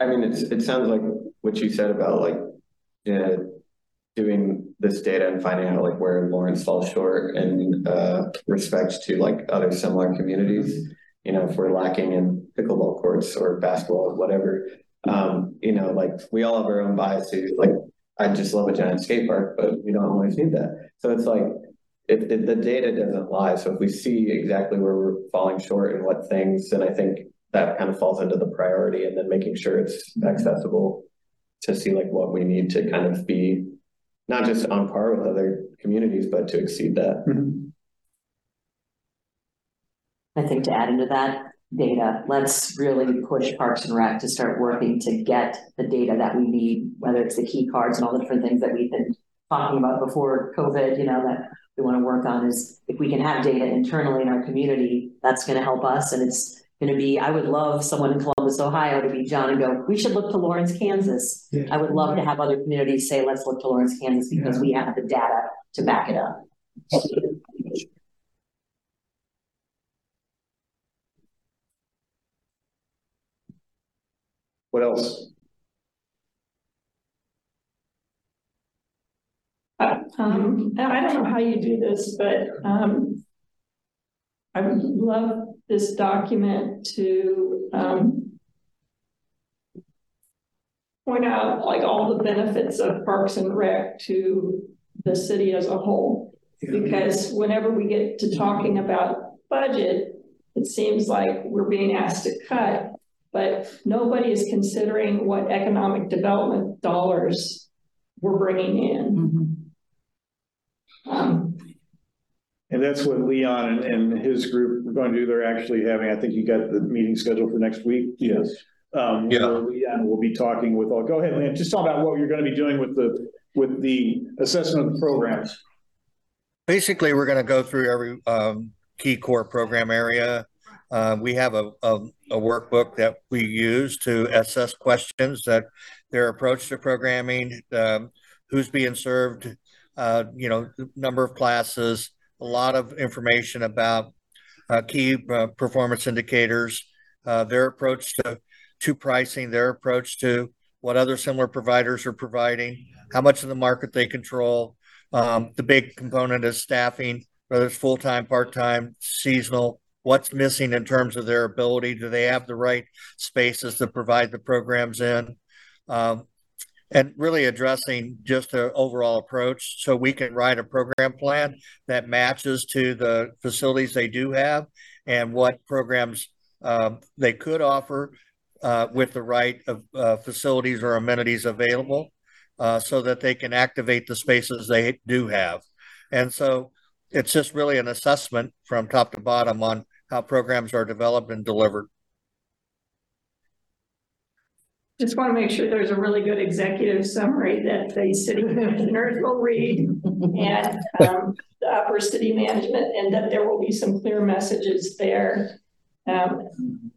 Speaker 10: I mean, it's, it sounds like what you said about like, yeah, doing this data and finding out like where Lawrence falls short in, uh, respect to like other similar communities. You know, if we're lacking in pickleball courts or basketball, or whatever, um, you know, like we all have our own biases, like I just love a giant skate park, but we don't always need that. So it's like, if the, the data doesn't lie, so if we see exactly where we're falling short and what things, then I think that kind of falls into the priority and then making sure it's accessible to see like what we need to kind of be not just on par with other communities, but to exceed that.
Speaker 8: I think to add into that data, let's really push Parks and Rec to start working to get the data that we need, whether it's the key cards and all the different things that we've been talking about before COVID, you know, that we want to work on is if we can have data internally in our community, that's going to help us. And it's going to be, I would love someone in Columbus, Ohio to be John and go, we should look to Lawrence, Kansas.
Speaker 1: Yeah.
Speaker 8: I would love to have other communities say, let's look to Lawrence, Kansas because we have the data to back it up.
Speaker 5: What else?
Speaker 12: Um, I don't know how you do this, but, um, I would love this document to, um, point out like all the benefits of Parks and Rec to the city as a whole. Because whenever we get to talking about budget, it seems like we're being asked to cut, but nobody is considering what economic development dollars we're bringing in. Um,
Speaker 5: And that's what Leon and, and his group are going to do. They're actually having, I think you got the meeting scheduled for next week. Yes. Um,
Speaker 7: Yeah.
Speaker 5: where Leon will be talking with, all. go ahead, Leon, just talk about what you're going to be doing with the, with the assessment of the programs.
Speaker 7: Basically, we're going to go through every um, key core program area. Uh, we have a, a, a workbook that we use to assess questions that their approach to programming, um, who's being served, uh, you know, number of classes, a lot of information about uh, key uh, performance indicators, uh, their approach to, to pricing, their approach to what other similar providers are providing, how much of the market they control. Um, the big component is staffing, whether it's full-time, part-time, seasonal, what's missing in terms of their ability? Do they have the right spaces to provide the programs in? Um, and really addressing just the overall approach so we can write a program plan that matches to the facilities they do have and what programs um, they could offer uh, with the right of uh, facilities or amenities available. uh, so that they can activate the spaces they do have. And so it's just really an assessment from top to bottom on how programs are developed and delivered.
Speaker 12: Just want to make sure there's a really good executive summary that the city commissioners will read and um, the upper city management, and that there will be some clear messages there. Um,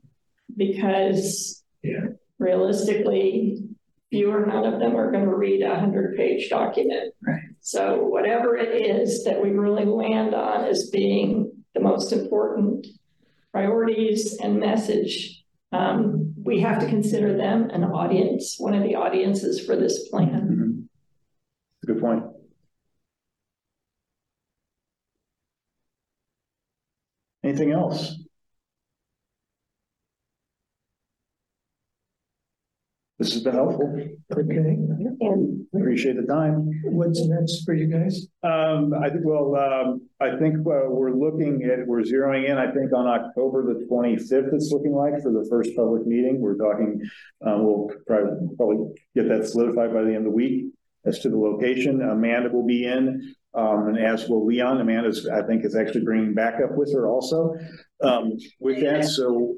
Speaker 12: because
Speaker 1: Yeah.
Speaker 12: realistically, few or none of them are going to read a hundred page document.
Speaker 9: Right.
Speaker 12: So whatever it is that we really land on as being the most important priorities and message, um, we have to consider them an audience, one of the audiences for this plan.
Speaker 5: Good point. Anything else? This has been helpful.
Speaker 1: Okay,
Speaker 12: And
Speaker 5: Appreciate the time.
Speaker 1: what's next for you guys?
Speaker 5: Um, I think, well, um, I think, uh, we're looking at, we're zeroing in, I think, on October the twenty-fifth, it's looking like, for the first public meeting. We're talking, uh, we'll probably, probably get that solidified by the end of the week. As to the location, Amanda will be in, um, and as will Leon. Amanda's, I think, is actually bringing backup with her also, um, with that, so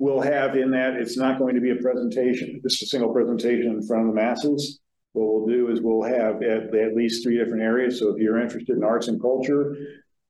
Speaker 5: we'll have in that, it's not going to be a presentation, just a single presentation in front of the masses. What we'll do is we'll have at, at least three different areas. So if you're interested in arts and culture,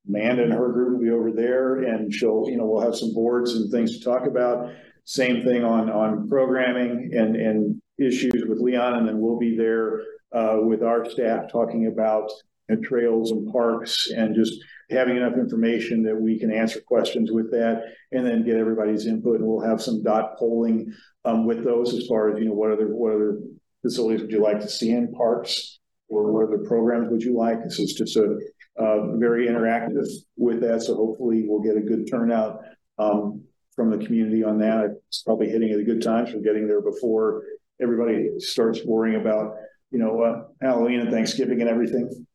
Speaker 5: Amanda and her group will be over there and she'll, you know, we'll have some boards and things to talk about. Same thing on, on programming and, and issues with Leon. And then we'll be there, uh, with our staff talking about uh, trails and parks and just having enough information that we can answer questions with that and then get everybody's input. And we'll have some dot polling, um, with those as far as, you know, what other, what other facilities would you like to see in parks? Or what other programs would you like? This is just a, uh, very interactive with that. So hopefully we'll get a good turnout, um, from the community on that. It's probably hitting at a good time. We're getting there before everybody starts worrying about, you know, uh, Halloween and Thanksgiving and everything.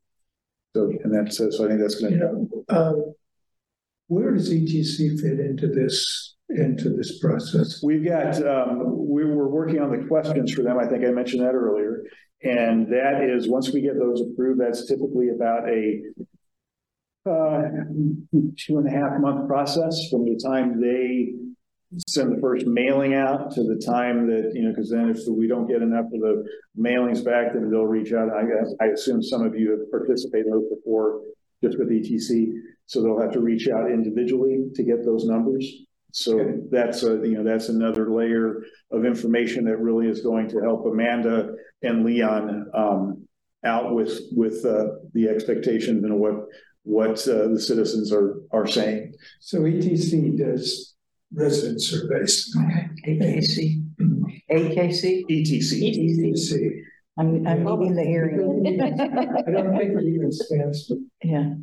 Speaker 5: So, and that's, so I think that's gonna,
Speaker 1: um, where does ETC fit into this, into this process?
Speaker 5: We've got, um, we were working on the questions for them. I think I mentioned that earlier. And that is, once we get those approved, that's typically about a uh, two and a half month process from the time they send the first mailing out to the time that, you know, because then if we don't get enough of the mailings back, then they'll reach out. I guess, I assume some of you have participated in those before, just with ETC. So they'll have to reach out individually to get those numbers. So that's a, you know, that's another layer of information that really is going to help Amanda and Leon um, out with, with uh, the expectations and what, what uh, the citizens are, are saying.
Speaker 1: So ETC does resident surveys.
Speaker 9: Okay, AKC, AKC,
Speaker 5: ETC.
Speaker 1: ETC.
Speaker 9: I'm, I'm leaving the hearing.
Speaker 1: I don't think it even stands for.
Speaker 9: Yeah,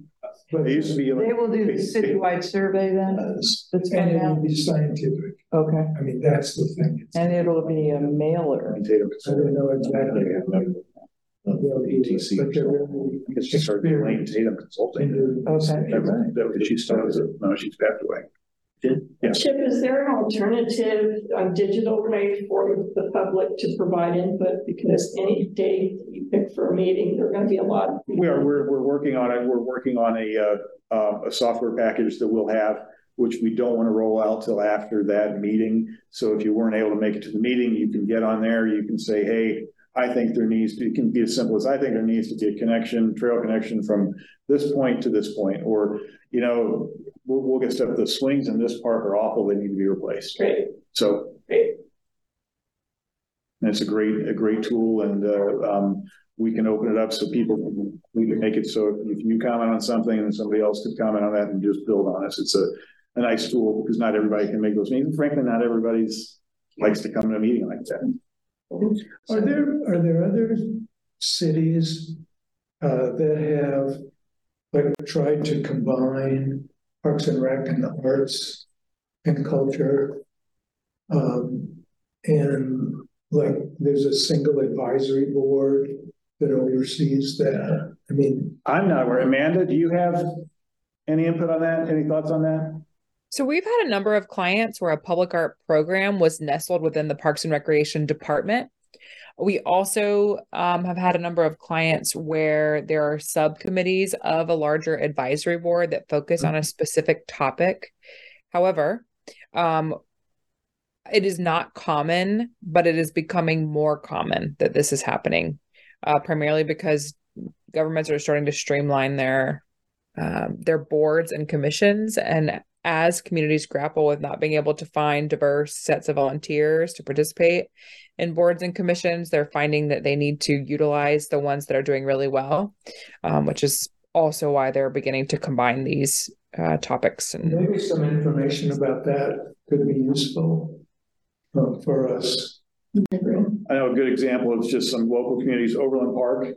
Speaker 1: but-
Speaker 5: It used to be like.
Speaker 9: they will do the citywide survey then? That's
Speaker 1: And
Speaker 9: coming
Speaker 1: it'll be scientific.
Speaker 9: okay,
Speaker 1: I mean, that's the thing.
Speaker 9: and it'll be a mailer.
Speaker 5: Tatham.
Speaker 1: I don't know exactly. They'll do
Speaker 5: ETC.
Speaker 1: But they're really
Speaker 5: I she started Lane
Speaker 1: experienced
Speaker 5: Tatham
Speaker 1: in
Speaker 5: Consulting.
Speaker 9: Okay.
Speaker 1: this.
Speaker 5: That, that was, she started, no, she's passed away. Yeah.
Speaker 12: Chip, is there an alternative, um, digital way for the public to provide input? Because any date you pick for a meeting, there are gonna be a lot.
Speaker 5: We are, we're, we're working on it. We're working on a, uh, uh, a software package that we'll have, which we don't want to roll out till after that meeting. So if you weren't able to make it to the meeting, you can get on there. You can say, hey, I think there needs to, it can be as simple as, I think there needs to be a connection, trail connection from this point to this point, or, you know, we'll, we'll get stuff, the swings in this park are awful, they need to be replaced.
Speaker 12: Great,
Speaker 5: So.
Speaker 12: great.
Speaker 5: And it's a great, a great tool and, uh, um, we can open it up so people, can- we can make it so if you comment on something and somebody else could comment on that and just build on us. It's a, a nice tool because not everybody can make those meetings. Frankly, not everybody's likes to come to a meeting like that.
Speaker 1: Are there, are there other cities uh, that have like tried to combine Parks and Rec and the arts and culture? Um, and like, there's a single advisory board that oversees that. I mean,
Speaker 5: I'm not aware. Amanda, do you have any input on that? Any thoughts on that?
Speaker 6: So we've had a number of clients where a public art program was nestled within the Parks and Recreation Department. We also um, have had a number of clients where there are subcommittees of a larger advisory board that focus on a specific topic. However, um, it is not common, but it is becoming more common that this is happening, uh, primarily because governments are starting to streamline their um, their boards and commissions, and as communities grapple with not being able to find diverse sets of volunteers to participate in boards and commissions, they're finding that they need to utilize the ones that are doing really well, um, which is also why they're beginning to combine these uh, topics. And
Speaker 1: Maybe some information about that could be useful uh, for us.
Speaker 5: I know a good example is just some local communities, Overland Park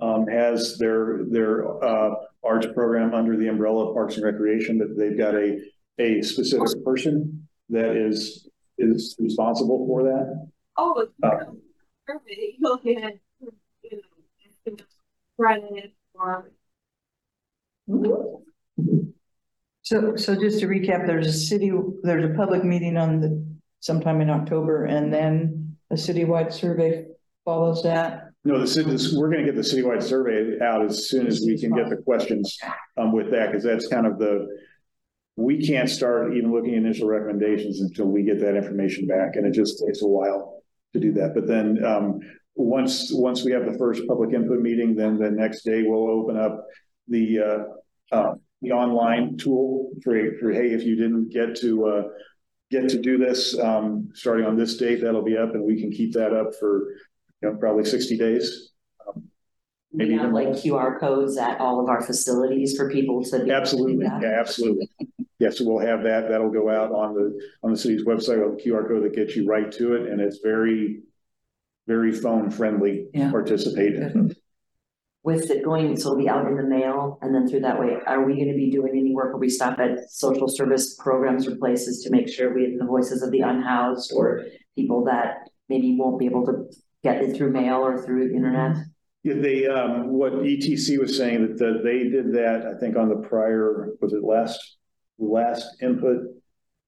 Speaker 5: um, has their, their, uh, arts program under the umbrella of Parks and Recreation, that they've got a, a specific person that is, is responsible for that.
Speaker 12: Oh,
Speaker 5: Uh,
Speaker 12: perfect. You'll get, you know, credit for.
Speaker 9: So, so just to recap, there's a city, there's a public meeting on the, sometime in October, and then a citywide survey follows that.
Speaker 5: No, the we're gonna get the citywide survey out as soon as we can get the questions, um, with that, because that's kind of the, we can't start even looking at initial recommendations until we get that information back, and it just takes a while to do that. But then, um, once, once we have the first public input meeting, then the next day we'll open up the, uh, uh, the online tool for, for, hey, if you didn't get to, uh, get to do this, um, starting on this date, that'll be up, and we can keep that up for, you know, probably sixty days. Um,
Speaker 8: We have like. QR codes at all of our facilities for people to. able to do
Speaker 5: Absolutely, yeah, absolutely. Yes, we'll have that. That'll go out on the, on the city's website, a QR code that gets you right to it, and it's very, very phone friendly
Speaker 9: Yeah.
Speaker 5: participate in.
Speaker 8: With it going, so it'll be out in the mail and then through that way, are we gonna be doing any work where we stop at social service programs or places to make sure we have the voices of the unhoused or people that maybe won't be able to get it through mail or through internet?
Speaker 5: Yeah, they, um, what ETC was saying that, that they did that, I think on the prior, was it last, last input?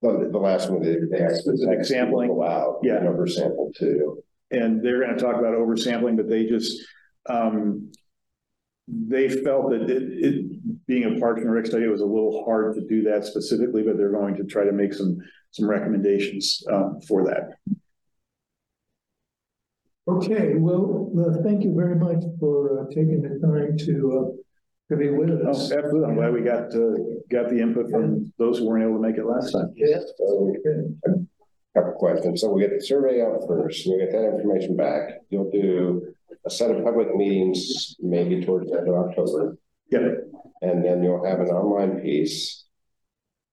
Speaker 4: The, the last one, they, they actually.
Speaker 5: Specific sampling?
Speaker 4: Wow.
Speaker 5: Yeah.
Speaker 4: Number sample too.
Speaker 5: And they're gonna talk about oversampling, but they just, um, they felt that it, it, being a Parks and Rec study, it was a little hard to do that specifically, but they're going to try to make some, some recommendations, um, for that.
Speaker 1: Okay, well, well, thank you very much for uh, taking the time to, uh, to be with
Speaker 5: Oh,
Speaker 1: us.
Speaker 5: absolutely. I'm glad we got, uh, got the input from those who weren't able to make it last time.
Speaker 1: Yes.
Speaker 4: So, a couple questions. So we get the survey out first, we get that information back. You'll do a set of public meetings, maybe towards the end of October.
Speaker 5: Yeah.
Speaker 4: And then you'll have an online piece.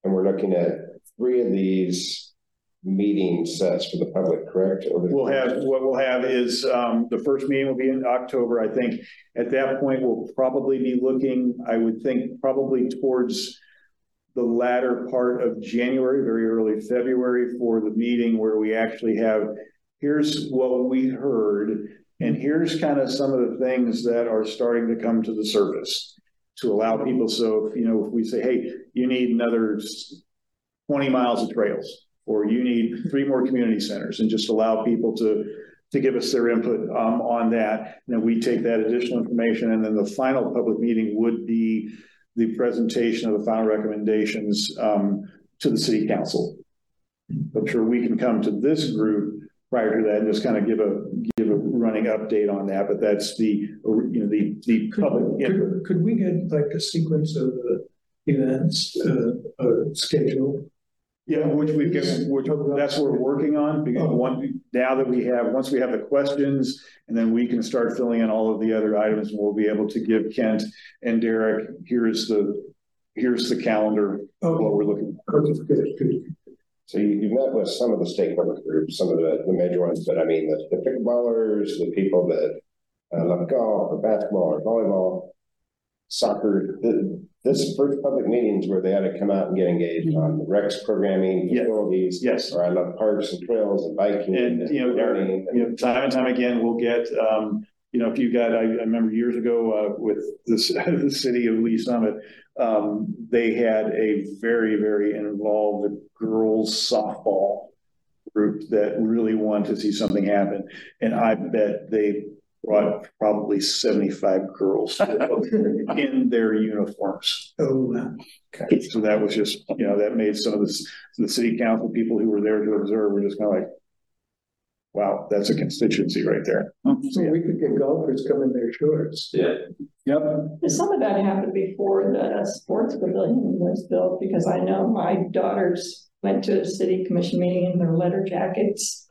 Speaker 4: And we're looking at three of these meeting sets for the public, correct? The-
Speaker 5: We'll have, what we'll have is, um, the first meeting will be in October, I think. At that point, we'll probably be looking, I would think, probably towards the latter part of January, very early February for the meeting where we actually have, here's what we heard, and here's kind of some of the things that are starting to come to the surface to allow people, so if, you know, if we say, hey, you need another twenty miles of trails, or you need three more community centers, and just allow people to, to give us their input, um, on that. And then we take that additional information, and then the final public meeting would be the presentation of the final recommendations, um, to the city council. I'm sure we can come to this group prior to that and just kind of give a, give a running update on that, but that's the, you know, the, the public input.
Speaker 1: Could, could we get like a sequence of uh, events, uh, uh, schedule?
Speaker 5: Yeah, which we've given, which, that's what we're working on, because one, now that we have, once we have the questions, and then we can start filling in all of the other items, and we'll be able to give Kent and Derek, here's the, here's the calendar of what we're looking. for.
Speaker 1: Okay, good, good.
Speaker 4: So you, you've met with some of the stakeholder groups, some of the, the major ones, but I mean, the, the pickleballers, the people that uh, love golf or basketball or volleyball, soccer, the, this first public meetings where they had to come out and get engaged on the Rex programming,
Speaker 5: Yeah.
Speaker 4: facilities.
Speaker 5: Yes.
Speaker 4: Or I love parks and trails and biking.
Speaker 5: And, you know,
Speaker 4: learning.
Speaker 5: you know, time and time again, we'll get, um, you know, if you got, I, I remember years ago, uh, with this, the city of Lee's Summit, um, they had a very, very involved girls softball group that really wanted to see something happen. And I bet they brought probably seventy-five girls in their uniforms.
Speaker 1: Oh, wow.
Speaker 5: So that was just, you know, that made some of the, the city council people who were there to observe were just kind of like, wow, that's a constituency right there. Mm-hmm.
Speaker 1: So we could get golfers coming in their shorts.
Speaker 11: Yeah.
Speaker 5: Yep.
Speaker 12: Some of that happened before the sports pavilion was built, because I know my daughters went to a city commission meeting in their letter jackets.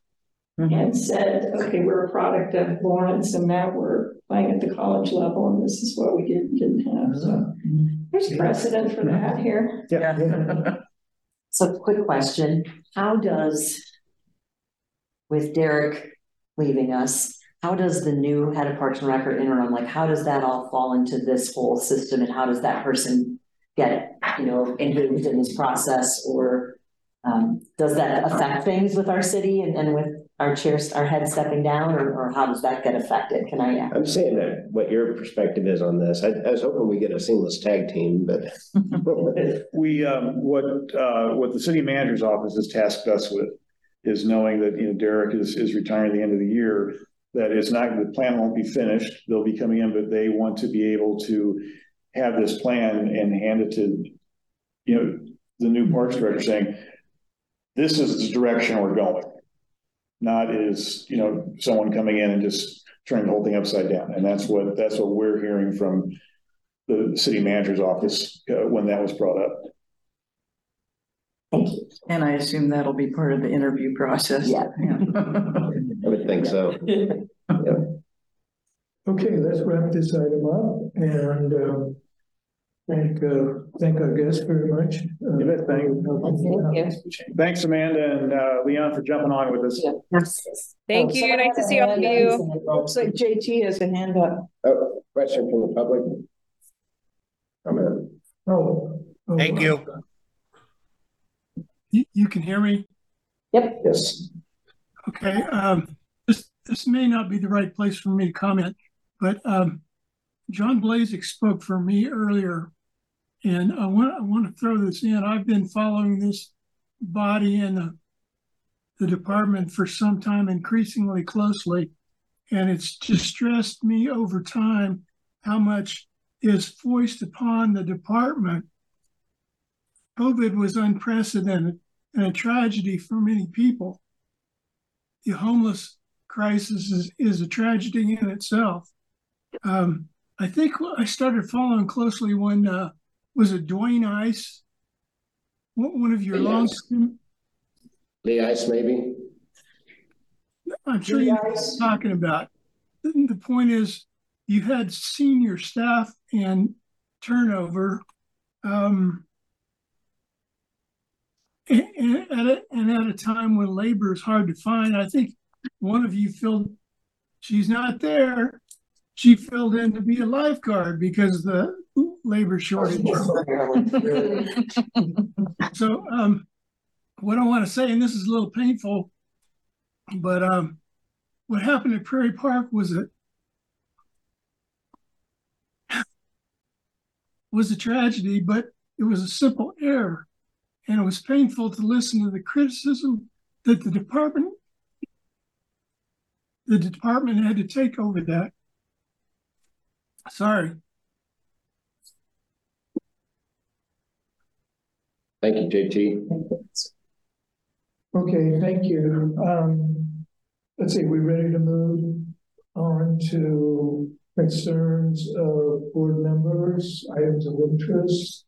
Speaker 12: Mm-hmm. And said, okay, we're a product of Lawrence and now we're playing at the college level and this is what we did, didn't have, so. Mm-hmm. There's precedent for that here.
Speaker 9: Yeah.
Speaker 8: So quick question, how does, with Derek leaving us, how does the new head of Parks and Rec or interim, like, how does that all fall into this whole system and how does that person get, you know, involved in this process or um, does that affect things with our city and, and with our chairs, our head stepping down or, or how does that get affected? Can I?
Speaker 4: I'm saying that what your perspective is on this. I, I was hoping we get a seamless tag team, but.
Speaker 5: We, um, what, uh, what the city manager's office has tasked us with is knowing that, you know, Derek is, is retiring at the end of the year. That it's not, the plan won't be finished. They'll be coming in, but they want to be able to have this plan and hand it to, you know, the new parks director saying, this is the direction we're going. Not is, you know, someone coming in and just turning the whole thing upside down. And that's what, that's what we're hearing from the city manager's office, uh, when that was brought up.
Speaker 9: And I assume that'll be part of the interview process.
Speaker 8: Yeah.
Speaker 4: I would think so. Yeah.
Speaker 1: Okay, let's wrap this item up and, um, thank, uh, thank our guests very much. Uh,
Speaker 5: You bet, thank Thanks, Amanda and, uh, Leon for jumping on with us. Yes.
Speaker 6: Thank
Speaker 8: Oh,
Speaker 6: you. Nice to see all of you.
Speaker 8: raised.
Speaker 9: Looks like JT has a hand up.
Speaker 4: Oh, question from the public? Come in.
Speaker 1: Oh. oh,
Speaker 7: Thank you.
Speaker 16: You, you can hear me? Yep.
Speaker 4: Yes.
Speaker 16: Okay, um, this, this may not be the right place for me to comment, but, um, John Blazek spoke for me earlier. And I want, I want to throw this in. I've been following this body and the, the department for some time increasingly closely. And it's distressed me over time how much is foisted upon the department. COVID was unprecedented and a tragedy for many people. The homeless crisis is, is a tragedy in itself. Um, I think I started following closely when uh, was it Dwayne Ice, one one of your long.
Speaker 4: Lee Ice, maybe?
Speaker 16: I'm sure you know what I'm talking about. The the point is, you had senior staff and turnover. Um, and, and at a, and at a time when labor is hard to find, I think one of you filled. She's not there. She filled in to be a lifeguard because the labor shortage. so, um, what I want to say, and this is a little painful, but um, what happened at Prairie Park was a was a tragedy, but it was a simple error, and it was painful to listen to the criticism that the department the department had to take over that. Sorry.
Speaker 4: Thank you, JT.
Speaker 1: Okay, thank you. Um, let's see, we ready to move on to concerns of board members, items of interest?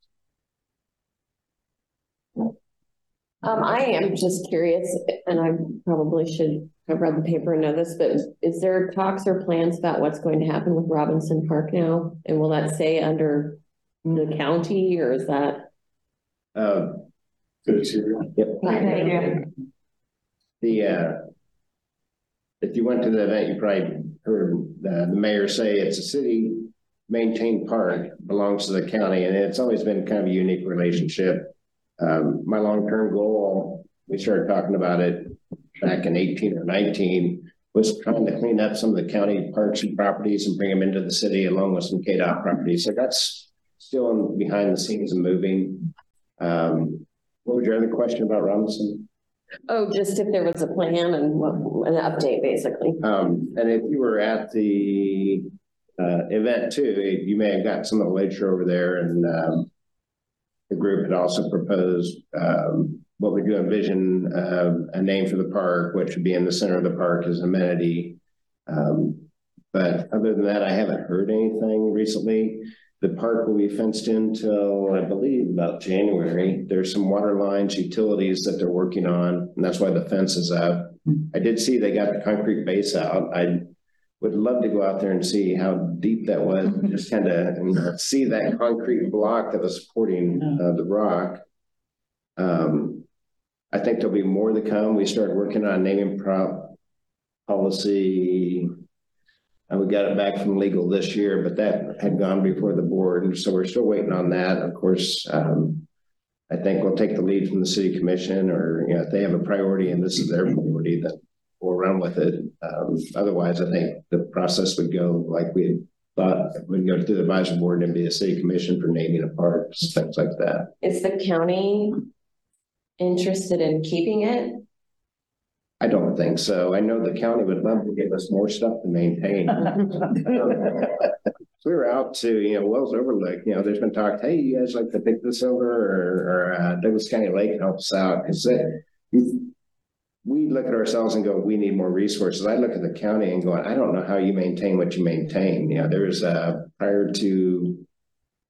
Speaker 13: Um, I am just curious, and I probably should have read the paper and know this, but is there talks or plans about what's going to happen with Robinson Park now? And will that stay under the county or is that?
Speaker 4: Uh,
Speaker 5: Good to see you.
Speaker 4: Yep. The, uh, if you went to the event, you probably heard uh, the mayor say it's a city maintained park, belongs to the county, and it's always been kind of a unique relationship. Um, my long-term goal, we started talking about it back in eighteen or nineteen, was trying to clean up some of the county parks and properties and bring them into the city along with some KDOT properties. So that's still in behind the scenes and moving. Um, what was your other question about Robinson?
Speaker 17: Oh, just if there was a plan and what, an update, basically.
Speaker 4: Um, and if you were at the, uh, event too, you may have got some of the literature over there and, um, the group had also proposed, um, what we do envision, uh, a name for the park, which would be in the center of the park as amenity. Um, but other than that, I haven't heard anything recently. The park will be fenced in till, I believe, about January. There's some water lines, utilities that they're working on, and that's why the fence is up. I did see they got the concrete base out. I would love to go out there and see how deep that was, and just kind of see that concrete block that was supporting uh, the rock. Um, I think there'll be more to come. We started working on naming prop policy. And we got it back from legal this year, but that had gone before the board, and so we're still waiting on that. Of course, um, I think we'll take the lead from the city commission, or, you know, if they have a priority and this is their priority, then we'll run with it. Um, otherwise, I think the process would go like we thought, we'd go through the advisory board and be a city commission for naming a park, things like that.
Speaker 17: Is the county interested in keeping it?
Speaker 4: I don't think so. I know the county would love to give us more stuff to maintain. We were out to, you know, Wells Overlook, you know, there's been talk, hey, you guys like to pick this over or, or, uh, Douglas County Lake helps out, cause we look at ourselves and go, we need more resources. I look at the county and go, I don't know how you maintain what you maintain. You know, there's, uh, prior to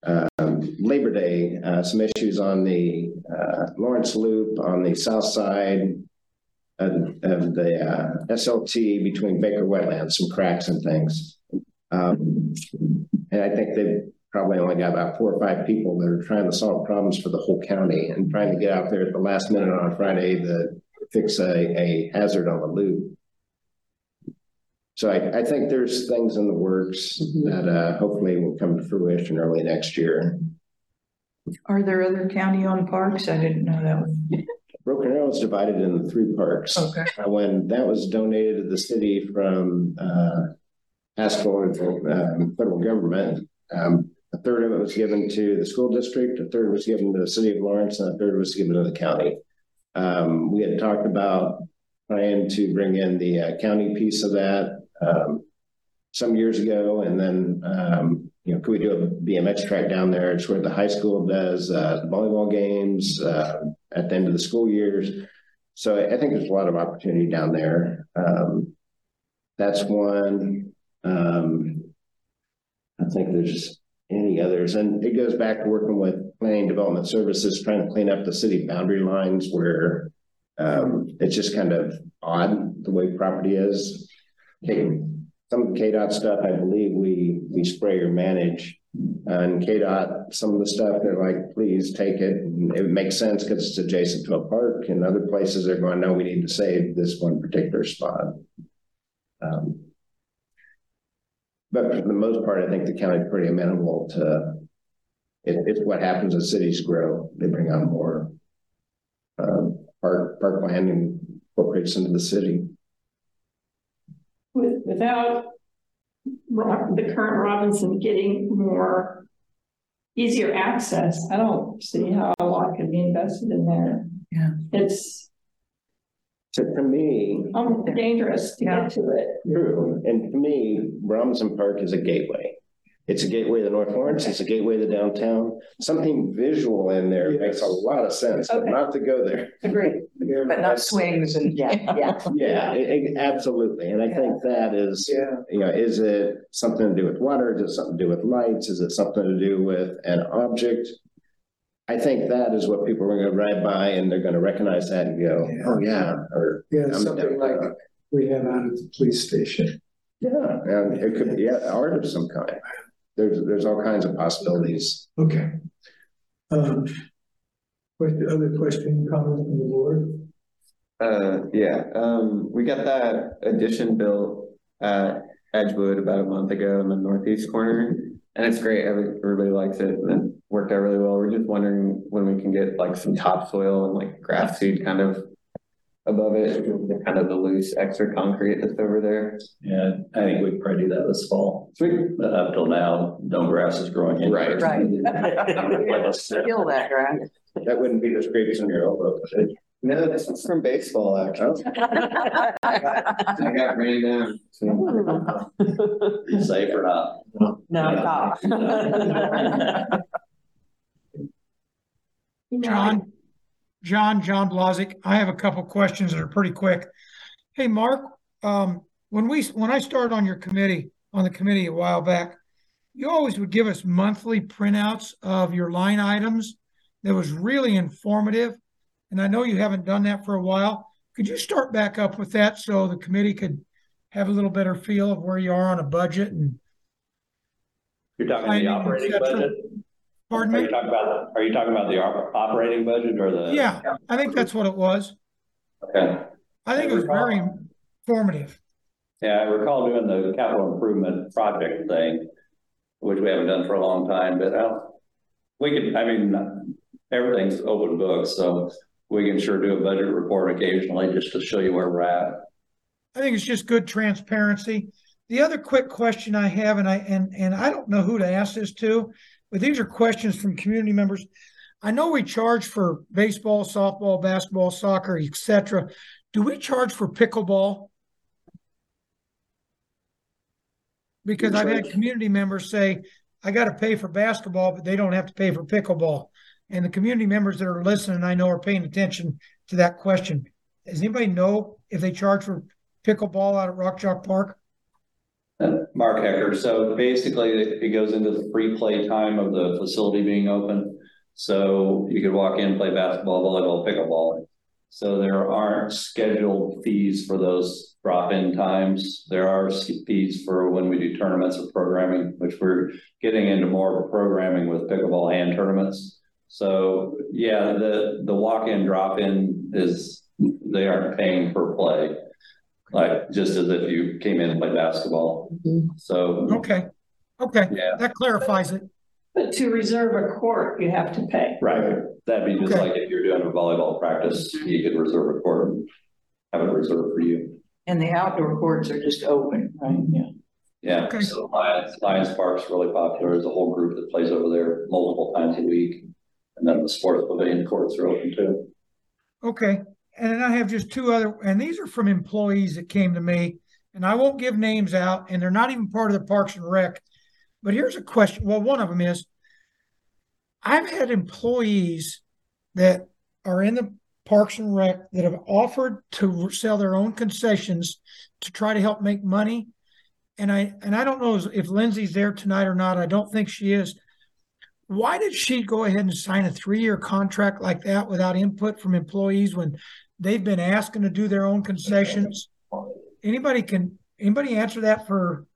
Speaker 4: um, Labor Day, uh, some issues on the, uh, Lawrence Loop on the south side of, of the, uh, SLT between Baker Wetlands, some cracks and things. Um, and I think they've probably only got about four or five people that are trying to solve problems for the whole county and trying to get out there at the last minute on Friday to fix a, a hazard on the loop. So I, I think there's things in the works that, uh, hopefully will come to fruition early next year.
Speaker 9: Are there other county-owned parks? I didn't know that was.
Speaker 4: Broken Arrow is divided into three parks.
Speaker 9: Okay.
Speaker 4: Uh, When that was donated to the city from, uh, Haskell, um, federal government, um, a third of it was given to the school district, a third was given to the city of Lawrence, and a third was given to the county. Um, we had talked about trying to bring in the uh, county piece of that, um, some years ago, and then, um, you know, could we do a BMX track down there? It's where the high school does, uh, volleyball games, uh, at the end of the school years. So I think there's a lot of opportunity down there. Um, that's one. Um, I think there's any others, and it goes back to working with planning development services, trying to clean up the city boundary lines where um, it's just kind of odd the way property is. Okay, some of the KDOT stuff, I believe we we spray or manage. And KDOT, some of the stuff, they're like, please take it. It makes sense because it's adjacent to a park. And other places they're going, no, we need to save this one particular spot. Um, but for the most part, I think the county's pretty amenable to it, it's what happens as cities grow. They bring on more um, park parkland and incorporates into the city.
Speaker 12: With, without the current Robinson getting more easier access, I don't see how a lot could be invested in there.
Speaker 9: Yeah.
Speaker 12: It's
Speaker 4: So to me,
Speaker 12: almost dangerous to get to it.
Speaker 4: True. And to me, Robinson Park is a gateway. It's a gateway to North Lawrence. It's a gateway to downtown. Something visual in there makes a lot of sense, but
Speaker 9: Okay.
Speaker 4: not to go there.
Speaker 9: Agreed. But not swings and.
Speaker 8: Yeah, yeah.
Speaker 4: Yeah, it- it- absolutely. And I think that is,
Speaker 1: Yeah.
Speaker 4: you know, is it something to do with water? Is it something to do with lights? Is it something to do with an object? I think that is what people are going to ride by and they're going to recognize that and go, oh, yeah, or.
Speaker 1: Yeah,
Speaker 4: I'm
Speaker 1: something like
Speaker 4: for
Speaker 1: we have out at the police station.
Speaker 4: Yeah, and it could be yeah, art of some kind. There's, there's all kinds of possibilities.
Speaker 1: Okay. Um, what other question, comment from the board?
Speaker 10: Uh, yeah, um, we got that addition built at Edgewood about a month ago in the northeast corner. And it's great, everybody likes it and it worked out really well. We're just wondering when we can get like some topsoil and like grass seed kind of above it, the kind of the loose extra concrete that's over there.
Speaker 11: Yeah, I think we could probably do that this fall.
Speaker 10: Sweet.
Speaker 11: But up till now, no grass is growing in.
Speaker 10: Right.
Speaker 9: Right. Kill that grass.
Speaker 4: That wouldn't be the scrapes on your elbow. would it?
Speaker 10: No, this is from baseball, actually. Oh. I got rained down.
Speaker 11: Safe or not?
Speaker 8: No,
Speaker 14: John, John, John Blazik, I have a couple questions that are pretty quick. Hey, Mark, um, when we, when I started on your committee, on the committee a while back, you always would give us monthly printouts of your line items. That was really informative. And I know you haven't done that for a while. Could you start back up with that so the committee could have a little better feel of where you are on a budget and
Speaker 15: You're talking the operating budget?
Speaker 14: Pardon
Speaker 15: Are
Speaker 14: me?
Speaker 15: you talking about, are you talking about the operating budget or the?
Speaker 14: Yeah, I think that's what it was.
Speaker 15: Okay.
Speaker 14: I think it was very informative.
Speaker 15: Yeah, I recall doing the capital improvement project thing, which we haven't done for a long time, but uh, we could, I mean, everything's open book, so we can sure do a budget report occasionally just to show you where we're at.
Speaker 14: I think it's just good transparency. The other quick question I have, and I and and I don't know who to ask this to, but these are questions from community members. I know we charge for baseball, softball, basketball, soccer, etc. Do we charge for pickleball? Because I've had community members say, I got to pay for basketball, but they don't have to pay for pickleball. And the community members that are listening, I know are paying attention to that question. Does anybody know if they charge for pickleball out at Rock Chalk Park?
Speaker 15: Mark Hecker, so basically it it goes into the free play time of the facility being open. So you could walk in, play basketball, volleyball, pickleball. So there aren't scheduled fees for those drop-in times. There are fees for when we do tournaments or programming, which we're getting into more of a programming with pickleball and tournaments. So, yeah, the, the walk-in, drop-in is, they aren't paying per play. Like, just as if you came in and played basketball. Mm-hmm. So,
Speaker 14: Okay, okay,
Speaker 15: yeah,
Speaker 14: that clarifies it.
Speaker 12: But to reserve a court, you have to pay.
Speaker 15: right. That'd be just
Speaker 14: Okay.
Speaker 15: like if you're doing a volleyball practice, you could reserve a court and have it reserved for you.
Speaker 9: And the outdoor courts are just open, right? Mm-hmm. Yeah.
Speaker 15: Yeah,
Speaker 14: Okay.
Speaker 15: so Lions, Lions Park's really popular. There's a whole group that plays over there multiple times a week. And then the sports pavilion courts are open too.
Speaker 14: Okay, and then I have just two other, and these are from employees that came to me, and I won't give names out, and they're not even part of the Parks and Rec. But here's a question. Well, one of them is, I've had employees that are in the Parks and Rec that have offered to sell their own concessions to try to help make money. And I and I don't know if Lindsay's there tonight or not. I don't think she is. Why did she go ahead and sign a three-year contract like that without input from employees when they've been asking to do their own concessions? Anybody can anybody answer that for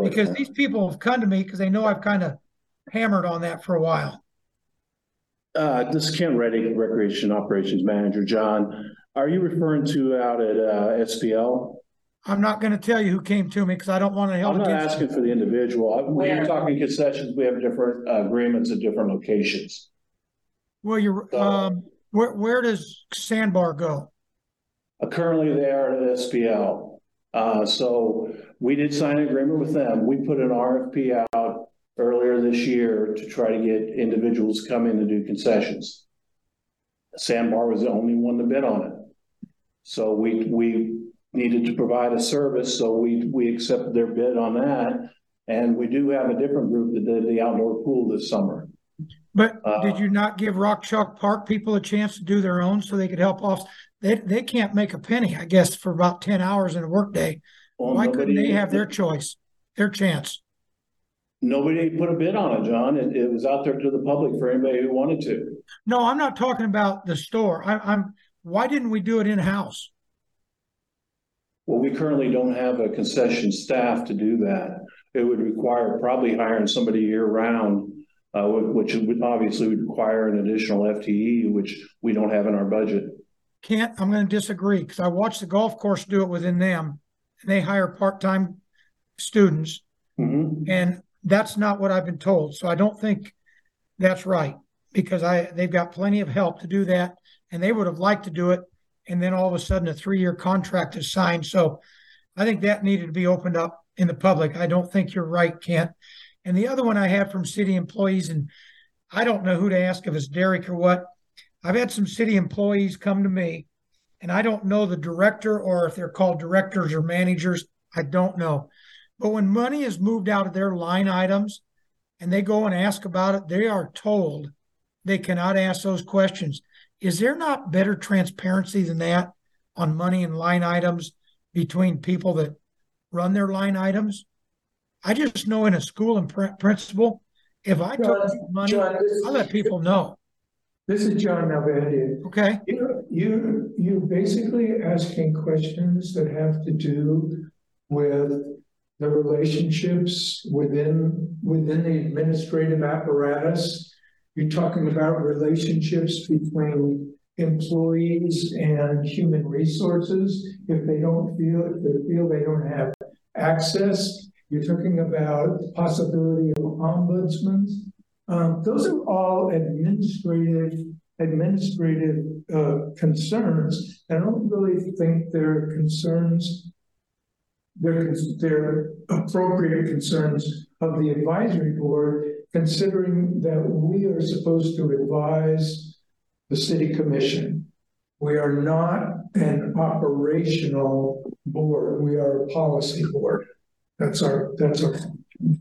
Speaker 14: because these people have come to me because they know I've kind of hammered on that for a while.
Speaker 18: Uh, this is Kent Reddick, Recreation Operations Manager. John, are you referring to out at, uh, SPL?
Speaker 14: I'm not going to tell you who came to me because I don't want to help
Speaker 18: I'm not
Speaker 14: against
Speaker 18: asking for the individual. When you're talking concessions, we have different uh, agreements at different locations.
Speaker 14: Well, you're um, where where does Sandbar go?
Speaker 18: Uh, Currently, they are at SPL. Uh, so we did sign an agreement with them. We put an RFP out earlier this year to try to get individuals to come in to do concessions. Sandbar was the only one to bid on it. So we, we needed to provide a service, so we, we accepted their bid on that. And we do have a different group that did the outdoor pool this summer.
Speaker 14: But
Speaker 18: Uh,
Speaker 14: did you not give Rock Chalk Park people a chance to do their own so they could help off? They they can't make a penny, I guess, for about ten hours in a workday.
Speaker 18: Well,
Speaker 14: Why couldn't they have their choice, their chance?
Speaker 18: Nobody put a bid on it, John. It, it was out there to the public for anybody who wanted to.
Speaker 14: No, I'm not talking about the store. I, I'm. Why didn't we do it in house?
Speaker 18: Well, we currently don't have a concession staff to do that. It would require probably hiring somebody year round, uh, which would obviously would require an additional FTE, which we don't have in our budget.
Speaker 14: Can't. I'm going to disagree because I watched the golf course do it within them, and they hire part-time students,
Speaker 18: Mhm.
Speaker 14: and that's not what I've been told. So I don't think that's right because I they've got plenty of help to do that, and they would have liked to do it, and then all of a sudden a three-year contract is signed. So I think that needed to be opened up in the public. I don't think you're right, Kent. And the other one I had from city employees, and I don't know who to ask if it's Derek or what. I've had some city employees come to me and I don't know the director or if they're called directors or managers. I don't know. But when money is moved out of their line items and they go and ask about it, they are told they cannot ask those questions. Is there not better transparency than that on money and line items between people that run their line items? I just know in a school and pr- principal, if I took
Speaker 1: John,
Speaker 14: money,
Speaker 1: John,
Speaker 14: I let people know.
Speaker 1: This is John Nalbandian.
Speaker 14: Okay.
Speaker 1: You, you, you basically asking questions that have to do with the relationships within, within the administrative apparatus. You're talking about relationships between employees and human resources. If they don't feel, if they feel they don't have access, you're talking about the possibility of ombudsmen. Um, those are all administrative, administrative, uh, concerns. I don't really think they're concerns. They're, they're appropriate concerns of the advisory board, considering that we are supposed to advise the city commission. We are not an operational board. We are a policy board. That's our, that's our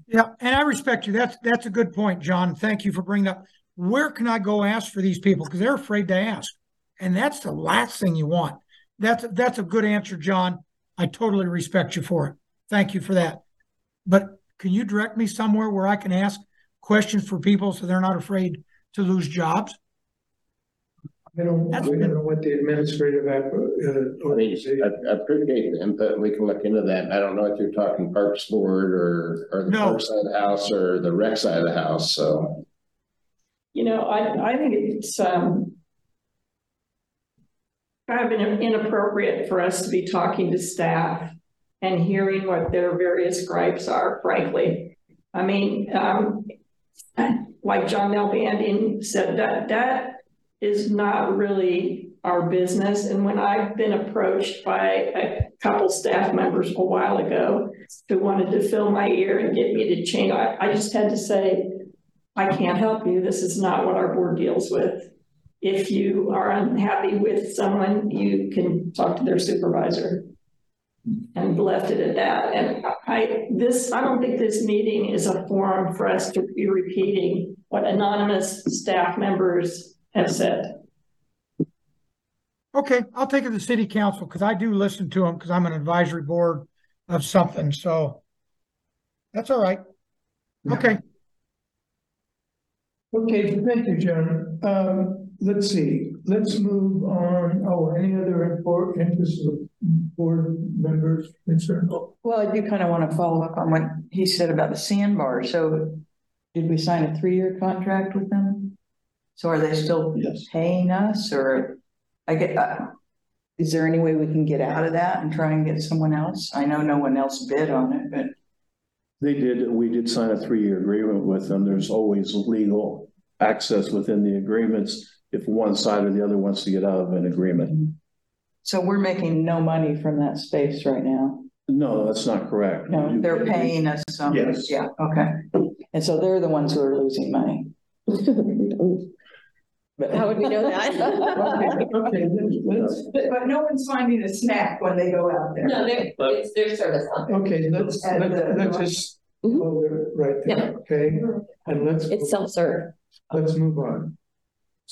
Speaker 14: Yeah, and I respect you. That's that's a good point, John. Thank you for bringing up. Where can I go ask for these people? Because they're afraid to ask, and that's the last thing you want. That's that's a good answer, John. I totally respect you for it. Thank you for that. But can you direct me somewhere where I can ask questions for people so they're not afraid to lose jobs?
Speaker 1: I don't, I don't know what the administrative app, uh,
Speaker 4: I mean, I, I appreciate the input, we can look into that. I don't know if you're talking Parks Board or, or the
Speaker 14: No.
Speaker 4: Park side of the house or the rec side of the house, so.
Speaker 12: You know, I, I think it's, um, kind of in- inappropriate for us to be talking to staff and hearing what their various gripes are, frankly. I mean, um, like John Nalbandian said, that, that is not really our business. And when I've been approached by a couple staff members a while ago who wanted to fill my ear and get me to change, I, I just had to say, I can't help you. This is not what our board deals with. If you are unhappy with someone, you can talk to their supervisor. And left it at that. And I, this, I don't think this meeting is a forum for us to be repeating what anonymous staff members have said.
Speaker 14: Okay, I'll take it to the city council because I do listen to them because I'm an advisory board of something. So that's all right. Okay.
Speaker 1: Okay, thank you, John. Um, let's see, let's move on. Oh, any other important interests of board members concerned?
Speaker 9: Well, I do kind of want to follow up on what he said about the sandbar. So did we sign a three-year contract with them? So are they still paying us or I get, uh, is there any way we can get out of that and try and get someone else? I know no one else bid on it, but
Speaker 18: They did, we did sign a three-year agreement with them. There's always legal access within the agreements if one side or the other wants to get out of an agreement.
Speaker 9: So we're making no money from that space right now.
Speaker 18: No, that's not correct.
Speaker 9: No, they're paying us some.
Speaker 18: Yes.
Speaker 9: Yeah, okay. And so they're the ones who are losing money. But
Speaker 17: How would we know that?
Speaker 1: Okay, let's,
Speaker 9: But, but no one's finding a snack when they go out there.
Speaker 17: No, they're, it's their service on there.
Speaker 1: okay, let's, let's, let's just mm-hmm. hold it right there, okay? And let's.
Speaker 17: It's self-serve.
Speaker 1: Let's move on.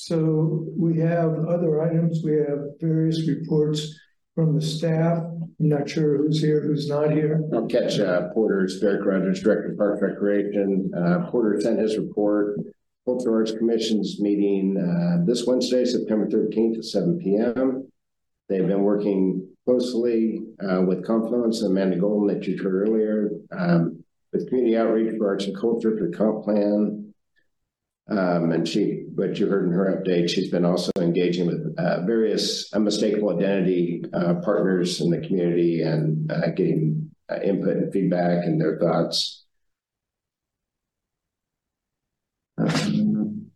Speaker 1: So we have other items. We have various reports from the staff. I'm not sure who's here, who's not here.
Speaker 4: I'll catch uh, Porter's, Derek Rogers, Director of Parks Recreation. Uh, Porter sent his report. Cultural Arts Commission's meeting uh, this Wednesday, September thirteenth at seven P M. They've been working closely uh, with Confluence and Amanda Golden that you heard earlier, um, with community outreach for arts and culture for comp plan. Um, and she, what you heard in her update, she's been also engaging with uh, various unmistakable identity uh, partners in the community and uh, getting uh, input and feedback and their thoughts. Um,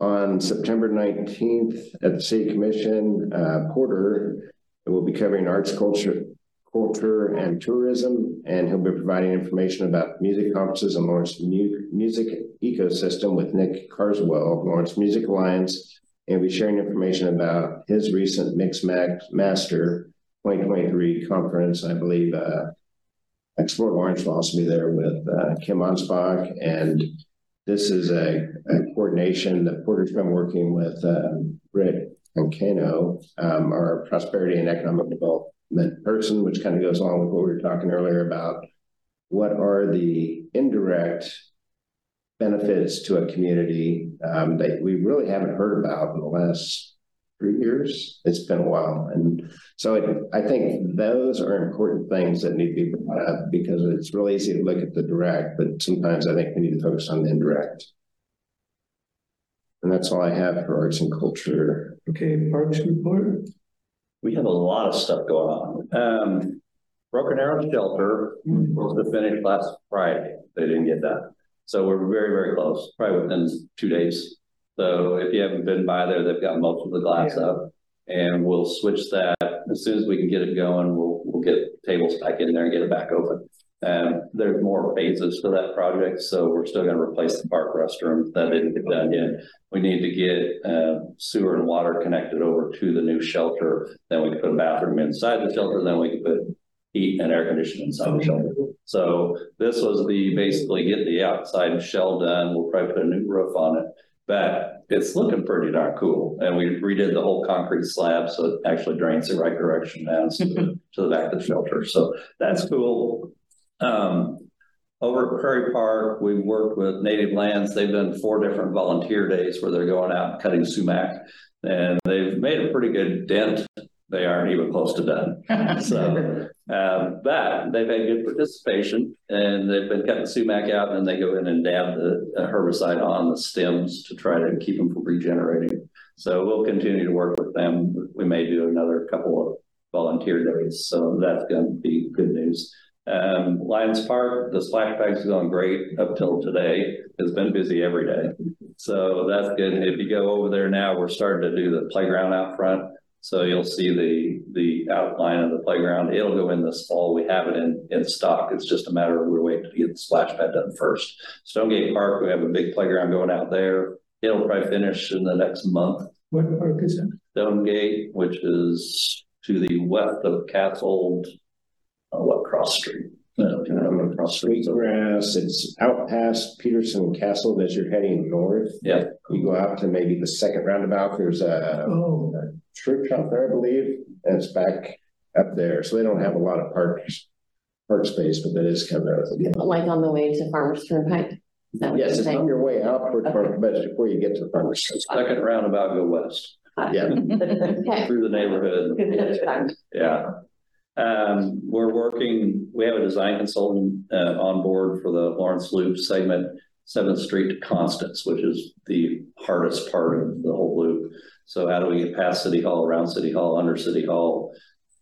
Speaker 4: On September nineteenth at the City Commission, uh, Porter will be covering arts, culture, culture and tourism, and he'll be providing information about music conferences and Lawrence mu- music ecosystem with Nick Carswell, Lawrence Music Alliance, and be sharing information about his recent Max Master 2023 conference. I believe uh, Explore Lawrence will also be there with uh, Kim Onspach, and this is a, a coordination that Porter's been working with um, Rick and Kano, um, our prosperity and economic development person, which kind of goes along with what we were talking earlier about what are the indirect benefits to a community um, that we really haven't heard about in the last three years. It's been a while. And so it, I think those are important things that need to be brought up because it's really easy to look at the direct, but sometimes I think we need to focus on the indirect. And that's all I have for arts and culture.
Speaker 1: Okay, Parks report.
Speaker 15: We have a lot of stuff going on. Um, Broken Arrow Shelter was to finish last Friday. They didn't get that. So we're very, very close, probably within two days. So if you haven't been by there, they've got most of the glass up. And we'll switch that as soon as we can get it going. We'll we'll get tables back in there and get it back open. And there's more phases to that project, so we're still going to replace the park restroom that didn't get done yet. We need to get uh, sewer and water connected over to the new shelter. Then we can put a bathroom inside the shelter. Then we can put heat and air conditioning inside the shelter. So this was the basically get the outside shell done. We'll probably put a new roof on it, but it's looking pretty darn cool. And we redid the whole concrete slab so it actually drains the right direction down to, to the back of the shelter. So that's cool. Um, over at Prairie Park, we've worked with Native Lands. They've done four different volunteer days where they're going out and cutting sumac, and they've made a pretty good dent. They aren't even close to done. so, um, but they've had good participation, and they've been cutting sumac out, and then they go in and dab the uh, herbicide on the stems to try to keep them from regenerating. So we'll continue to work with them. We may do another couple of volunteer days, so that's going to be good news. Um, Lions Park, the splash pad's going great up till today. It's been busy every day. So that's good. If you go over there now, we're starting to do the playground out front. So you'll see the the outline of the playground. It'll go in this fall. We have it in, in stock. It's just a matter of we're waiting to get the splash pad done first. Stonegate Park, we have a big playground going out there. It'll probably finish in the next month.
Speaker 1: What park is that?
Speaker 15: Stonegate, which is to the west of Castle, cross street? No,
Speaker 4: Um,
Speaker 15: cross street.
Speaker 4: Sweetgrass, it's out past Peterson Castle as you're heading north.
Speaker 15: Yeah.
Speaker 4: You go out to maybe the second roundabout, there's a
Speaker 1: Oh,
Speaker 4: church out there, I believe, and it's back up there. So they don't have a lot of parks, park space, but that is kind of.
Speaker 17: Like on the way to Farmers Turnpike? Is that what
Speaker 4: Yes,
Speaker 17: you're
Speaker 4: it's on
Speaker 17: saying?
Speaker 4: your way out toward Park, but before you get to the farmer's.
Speaker 15: Second roundabout, go west.
Speaker 4: Yeah.
Speaker 17: Okay.
Speaker 15: Through the neighborhood. Yeah. Um, we're working, we have a design consultant, uh, on board for the Lawrence Loop segment, Seventh Street to Constance, which is the hardest part of the whole loop. So how do we get past City Hall, around City Hall, under City Hall?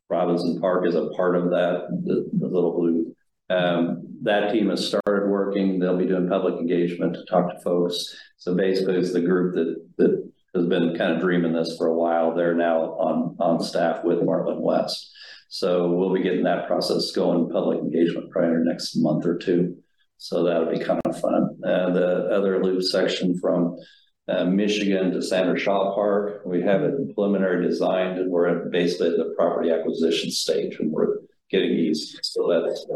Speaker 15: Robinson Park is a part of that, the, the little loop. Um, that team has started working. They'll be doing public engagement to talk to folks. So basically, it's the group that that has been kind of dreaming this for a while. They're now on on staff with Marlin West. So we'll be getting that process going, public engagement in next month or two. So that'll be kind of fun. Uh, the other loop section from uh, Michigan to Sandra Shaw Park, we have it preliminary designed and we're at basically at the property acquisition stage and we're getting eased. So that's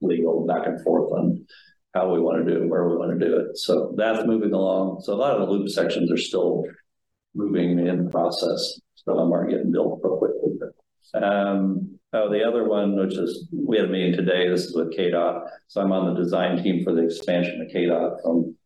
Speaker 15: legal back and forth on how we want to do it, where we want to do it. So that's moving along. So a lot of the loop sections are still moving in process. Some are getting built. Um, oh, the other one, which is, we had a meeting today, this is with KDOT. So I'm on the design team for the expansion of KDOT from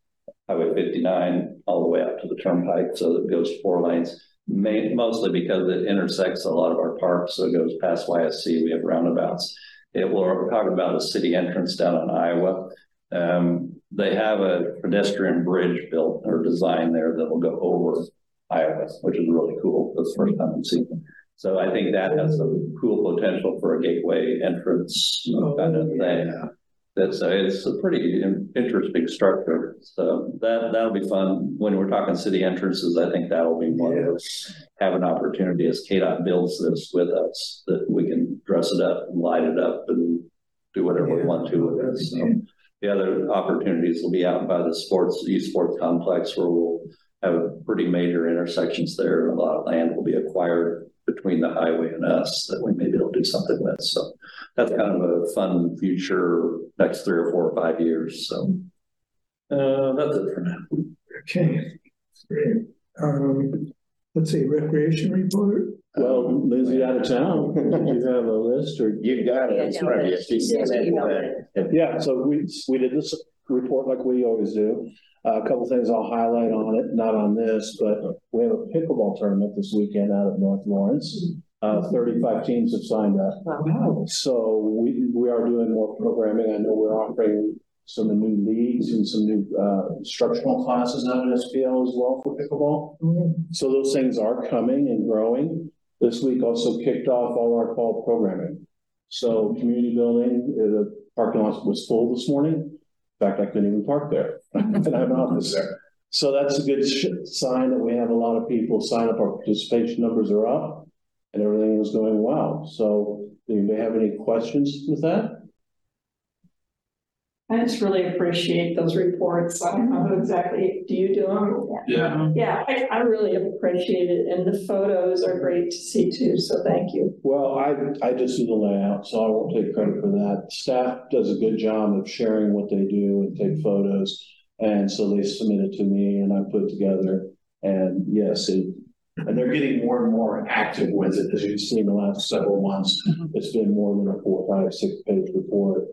Speaker 15: Highway fifty-nine all the way up to the turnpike, so it goes four lanes. Ma- mostly because it intersects a lot of our parks, so it goes past YSC, we have roundabouts. It will, we're talking about a city entrance down in Iowa. Um, they have a pedestrian bridge built or designed there that will go over Iowa, which is really cool. That's the first time I've seen. So I think that has some cool potential for a gateway entrance oh, kind of thing. That's a, it's a pretty interesting structure. So that, that'll be fun. When we're talking city entrances, I think that'll be one of those. Have an opportunity as KDOT builds this with us, that we can dress it up and light it up and do whatever we want to with it. So the other opportunities will be out by the sports, youth sports complex where we'll
Speaker 11: have pretty major intersections there. A lot of land will be acquired between the highway and us that we may be able to do something with. So that's kind of a fun future next three or four or five years. So uh, that's it for now.
Speaker 1: Okay, great. Um, let's see, recreation report?
Speaker 18: Well, Lindsay out of town, do you have a list or?
Speaker 4: you've got it. It's probably a few cents.
Speaker 18: Yeah, so we, we did this report like we always do. Uh, a couple things I'll highlight on it, not on this, but we have a pickleball tournament this weekend out of North Lawrence. Uh, thirty-five teams have signed up.
Speaker 9: Wow.
Speaker 18: So we, we are doing more programming. I know we're offering some new leagues and some new, uh, instructional classes out at SPL as well for pickleball. So those things are coming and growing. This week also kicked off all our fall programming. So community building, uh, the parking lot was full this morning. In fact, I couldn't even park there. And I have an office there. So that's a good sign that we have a lot of people sign up. Our participation numbers are up and everything is going well. So do you have any questions with that?
Speaker 12: I just really appreciate those reports. I don't know who exactly, do you do them?
Speaker 11: Yeah.
Speaker 12: Yeah, I, I really appreciate it, and the photos are great to see too, so thank you.
Speaker 18: Well, I, I just do the layout, so I won't take credit for that. Staff does a good job of sharing what they do and take photos. And so they submit it to me and I put it together. And yes, it, and they're getting more and more active with it, as you've seen in the last several months. Mm-hmm. It's been more than a four, five, six page report.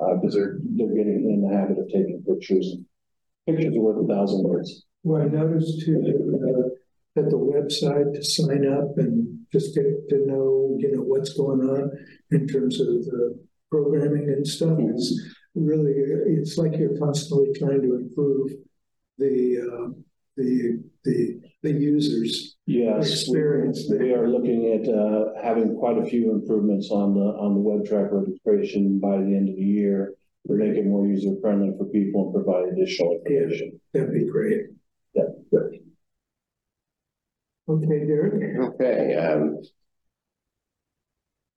Speaker 18: Uh, because they're, they're getting in the habit of taking pictures. Pictures are worth a thousand words.
Speaker 1: Well, I noticed too, that, uh, that the website to sign up and just get to know, you know, what's going on in terms of the programming and stuff. It's really, it's like you're constantly trying to improve the, uh, the, the, the users.
Speaker 18: Yes,
Speaker 1: Experience there.
Speaker 18: we are looking at, uh, having quite a few improvements on the, on the WebTrac registration by the end of the year. To make it more user friendly for people and provide additional information.
Speaker 1: That'd be great.
Speaker 18: Yeah.
Speaker 1: Okay, Derek?
Speaker 4: Okay, um.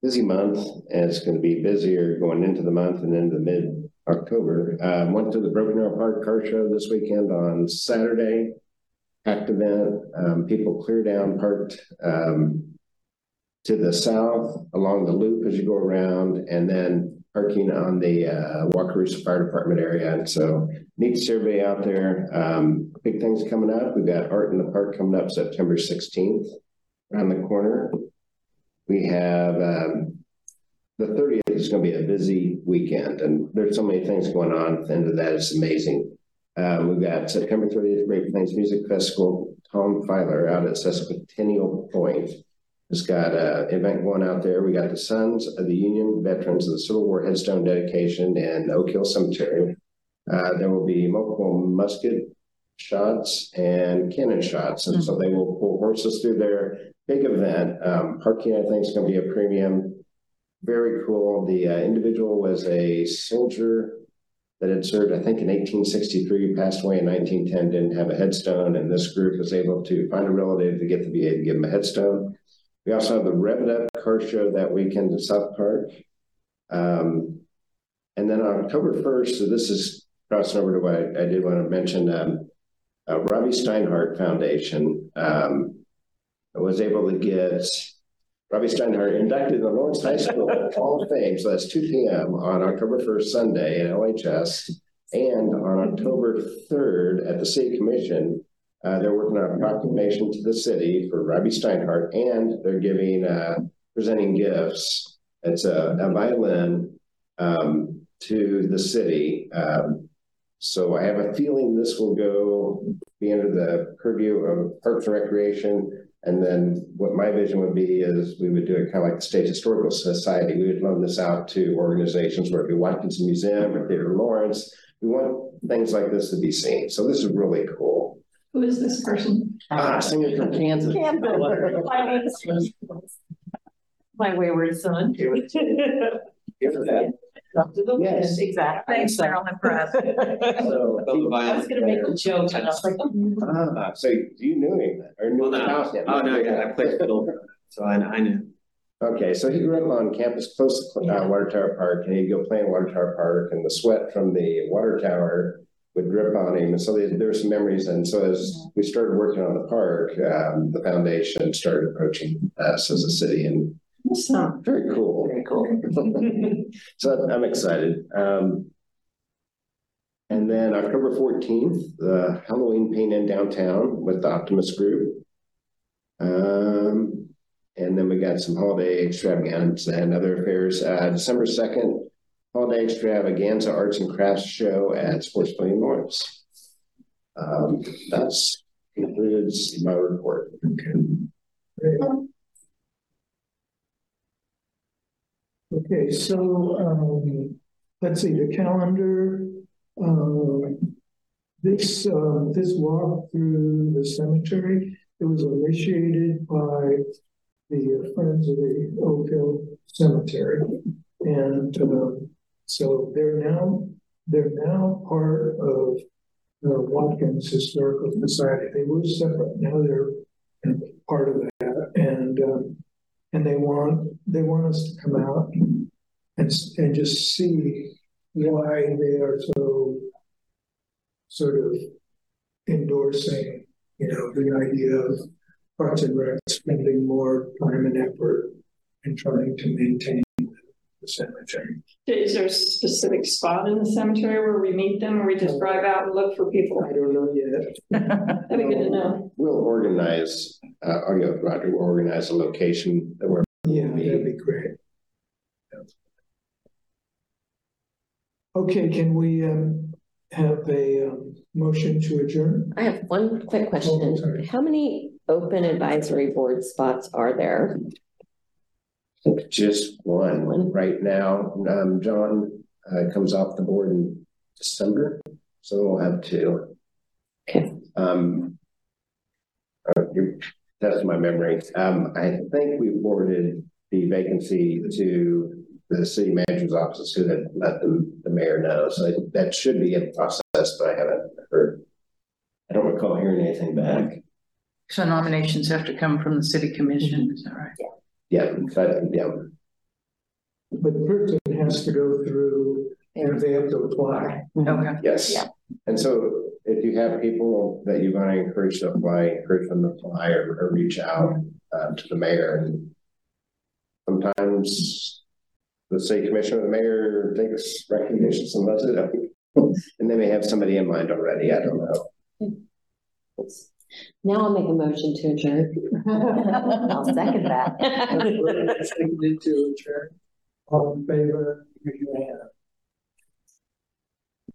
Speaker 4: Busy month, and it's gonna be busier going into the month and into mid-October. Uh, went to the Broken Arrow Park Car Show this weekend on Saturday. Packed event, um, people clear down parked, um. To the south along the loop as you go around, and then parking on the, uh, Wakarusa Fire Department area. And so neat survey out there. Um, big things coming up. We've got Art in the Park coming up September sixteenth around the corner. We have, um, the thirtieth is gonna be a busy weekend and there's so many things going on. At the end of that, it's amazing. Uh, we've got September thirtieth, Great Plains Music Festival, Tom Filer out at Sesquicentennial Point. Has got a event going out there. We got the Sons of the Union Veterans of the Civil War Headstone dedication in Oak Hill Cemetery. Uh, there will be multiple musket shots and cannon shots. And so they will pull horses through their big event. Um, parking, I think, is going to be a premium. Very cool. The uh, individual was a soldier that had served, I think, in 1863, passed away in 1910, didn't have a headstone. And this group was able to find a relative to get the VA to give him a headstone. We also have the Rev It Up car show that weekend in South Park. Um, and then on October 1st, so this is crossing over to what I, I did want to mention. Um, uh, Robby Steinhardt Foundation um, was able to get Robby Steinhardt inducted in the Lawrence High School Hall of Fame. So that's 2 p.m. on October 1st, Sunday at LHS. And on October 3rd at the City Commission, uh, they're working on a proclamation to the city for Robby Steinhardt, and they're giving, uh, presenting gifts. It's a, a violin um, to the city. Um, so I have a feeling this will go be under the purview of Parks and Recreation. And then what my vision would be is we would do it kind of like the State Historical Society. We would loan this out to organizations, whether it be Watkins Museum or Theater Lawrence. We want things like this to be seen. So this is really cool.
Speaker 12: Who is this person?
Speaker 4: Ah, singer from Kansas.
Speaker 8: My wayward son.
Speaker 4: Yes.
Speaker 8: Exactly. Thanks, Carol, impressed.
Speaker 4: So,
Speaker 8: I was gonna make a joke, and I was like.
Speaker 4: Ah, so you knew him or knew the house yet?
Speaker 10: Oh, no, yeah, I played fiddle, so I, I knew.
Speaker 4: Okay, so he grew up on campus close to uh, Water Tower Park, and he'd go play in Water Tower Park, and the sweat from the water tower would drip on him. And so there, there were some memories. And so as we started working on the park, um, the foundation started approaching us as a city and very cool.
Speaker 8: Very cool.
Speaker 4: So I'm excited. Um, and then October fourteenth, the Halloween paint in downtown with the Optimist Group. Um, and then we got some holiday extravaganza and other affairs. Uh, December second, holiday extravaganza arts and crafts show at Sports Pavilion Lawrence. Um, that's concludes my report.
Speaker 1: Okay, so, um, let's see, the calendar, um, this, uh, this walk through the cemetery, it was initiated by the Friends of the Oak Hill Cemetery. And, uh, so they're now, they're now part of the Watkins Historical Society. They were separate, now they're part of that. And, they want, they want us to come out and, and just see why they are so sort of endorsing, you know, the idea of Parks and Rec spending more time and effort in trying to maintain the cemetery.
Speaker 12: Is there a specific spot in the cemetery where we meet them, or we just drive out and look for people?
Speaker 1: I don't know yet.
Speaker 12: That'd be good to know.
Speaker 4: We'll organize, uh, I'll get with Roger, we'll organize a location that we're.
Speaker 1: Yeah, that'd be great. Okay, can we, um, have a, um, motion to adjourn?
Speaker 17: I have one quick
Speaker 1: Oh,
Speaker 17: question.
Speaker 1: sorry.
Speaker 17: How many open advisory board spots are there?
Speaker 4: Just one right now. Um, John, uh, comes off the board in December, so we'll have two.
Speaker 17: Okay.
Speaker 4: Um. Uh, you, that's my memory. Um, I think we forwarded the vacancy to the city manager's office who had let the, the mayor know. So that should be in process, but I haven't heard. I don't recall hearing anything back.
Speaker 9: So nominations have to come from the city commission, is that right?
Speaker 4: Yeah, but, yeah,
Speaker 1: But the person has to go through, and they have to apply.
Speaker 9: Okay.
Speaker 4: Yes. And so if you have people that you want to encourage to apply, encourage them to apply or, or reach out uh, to the mayor. And sometimes the city commissioner, or the mayor takes recognitions and lets it up. And they may have somebody in mind already. I don't know.
Speaker 17: Now I'll make a motion to adjourn.
Speaker 8: I'll second that.
Speaker 1: Seconded to adjourn. All in favor, raise your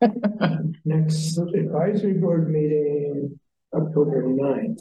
Speaker 1: hand. Next advisory board meeting, October 9th.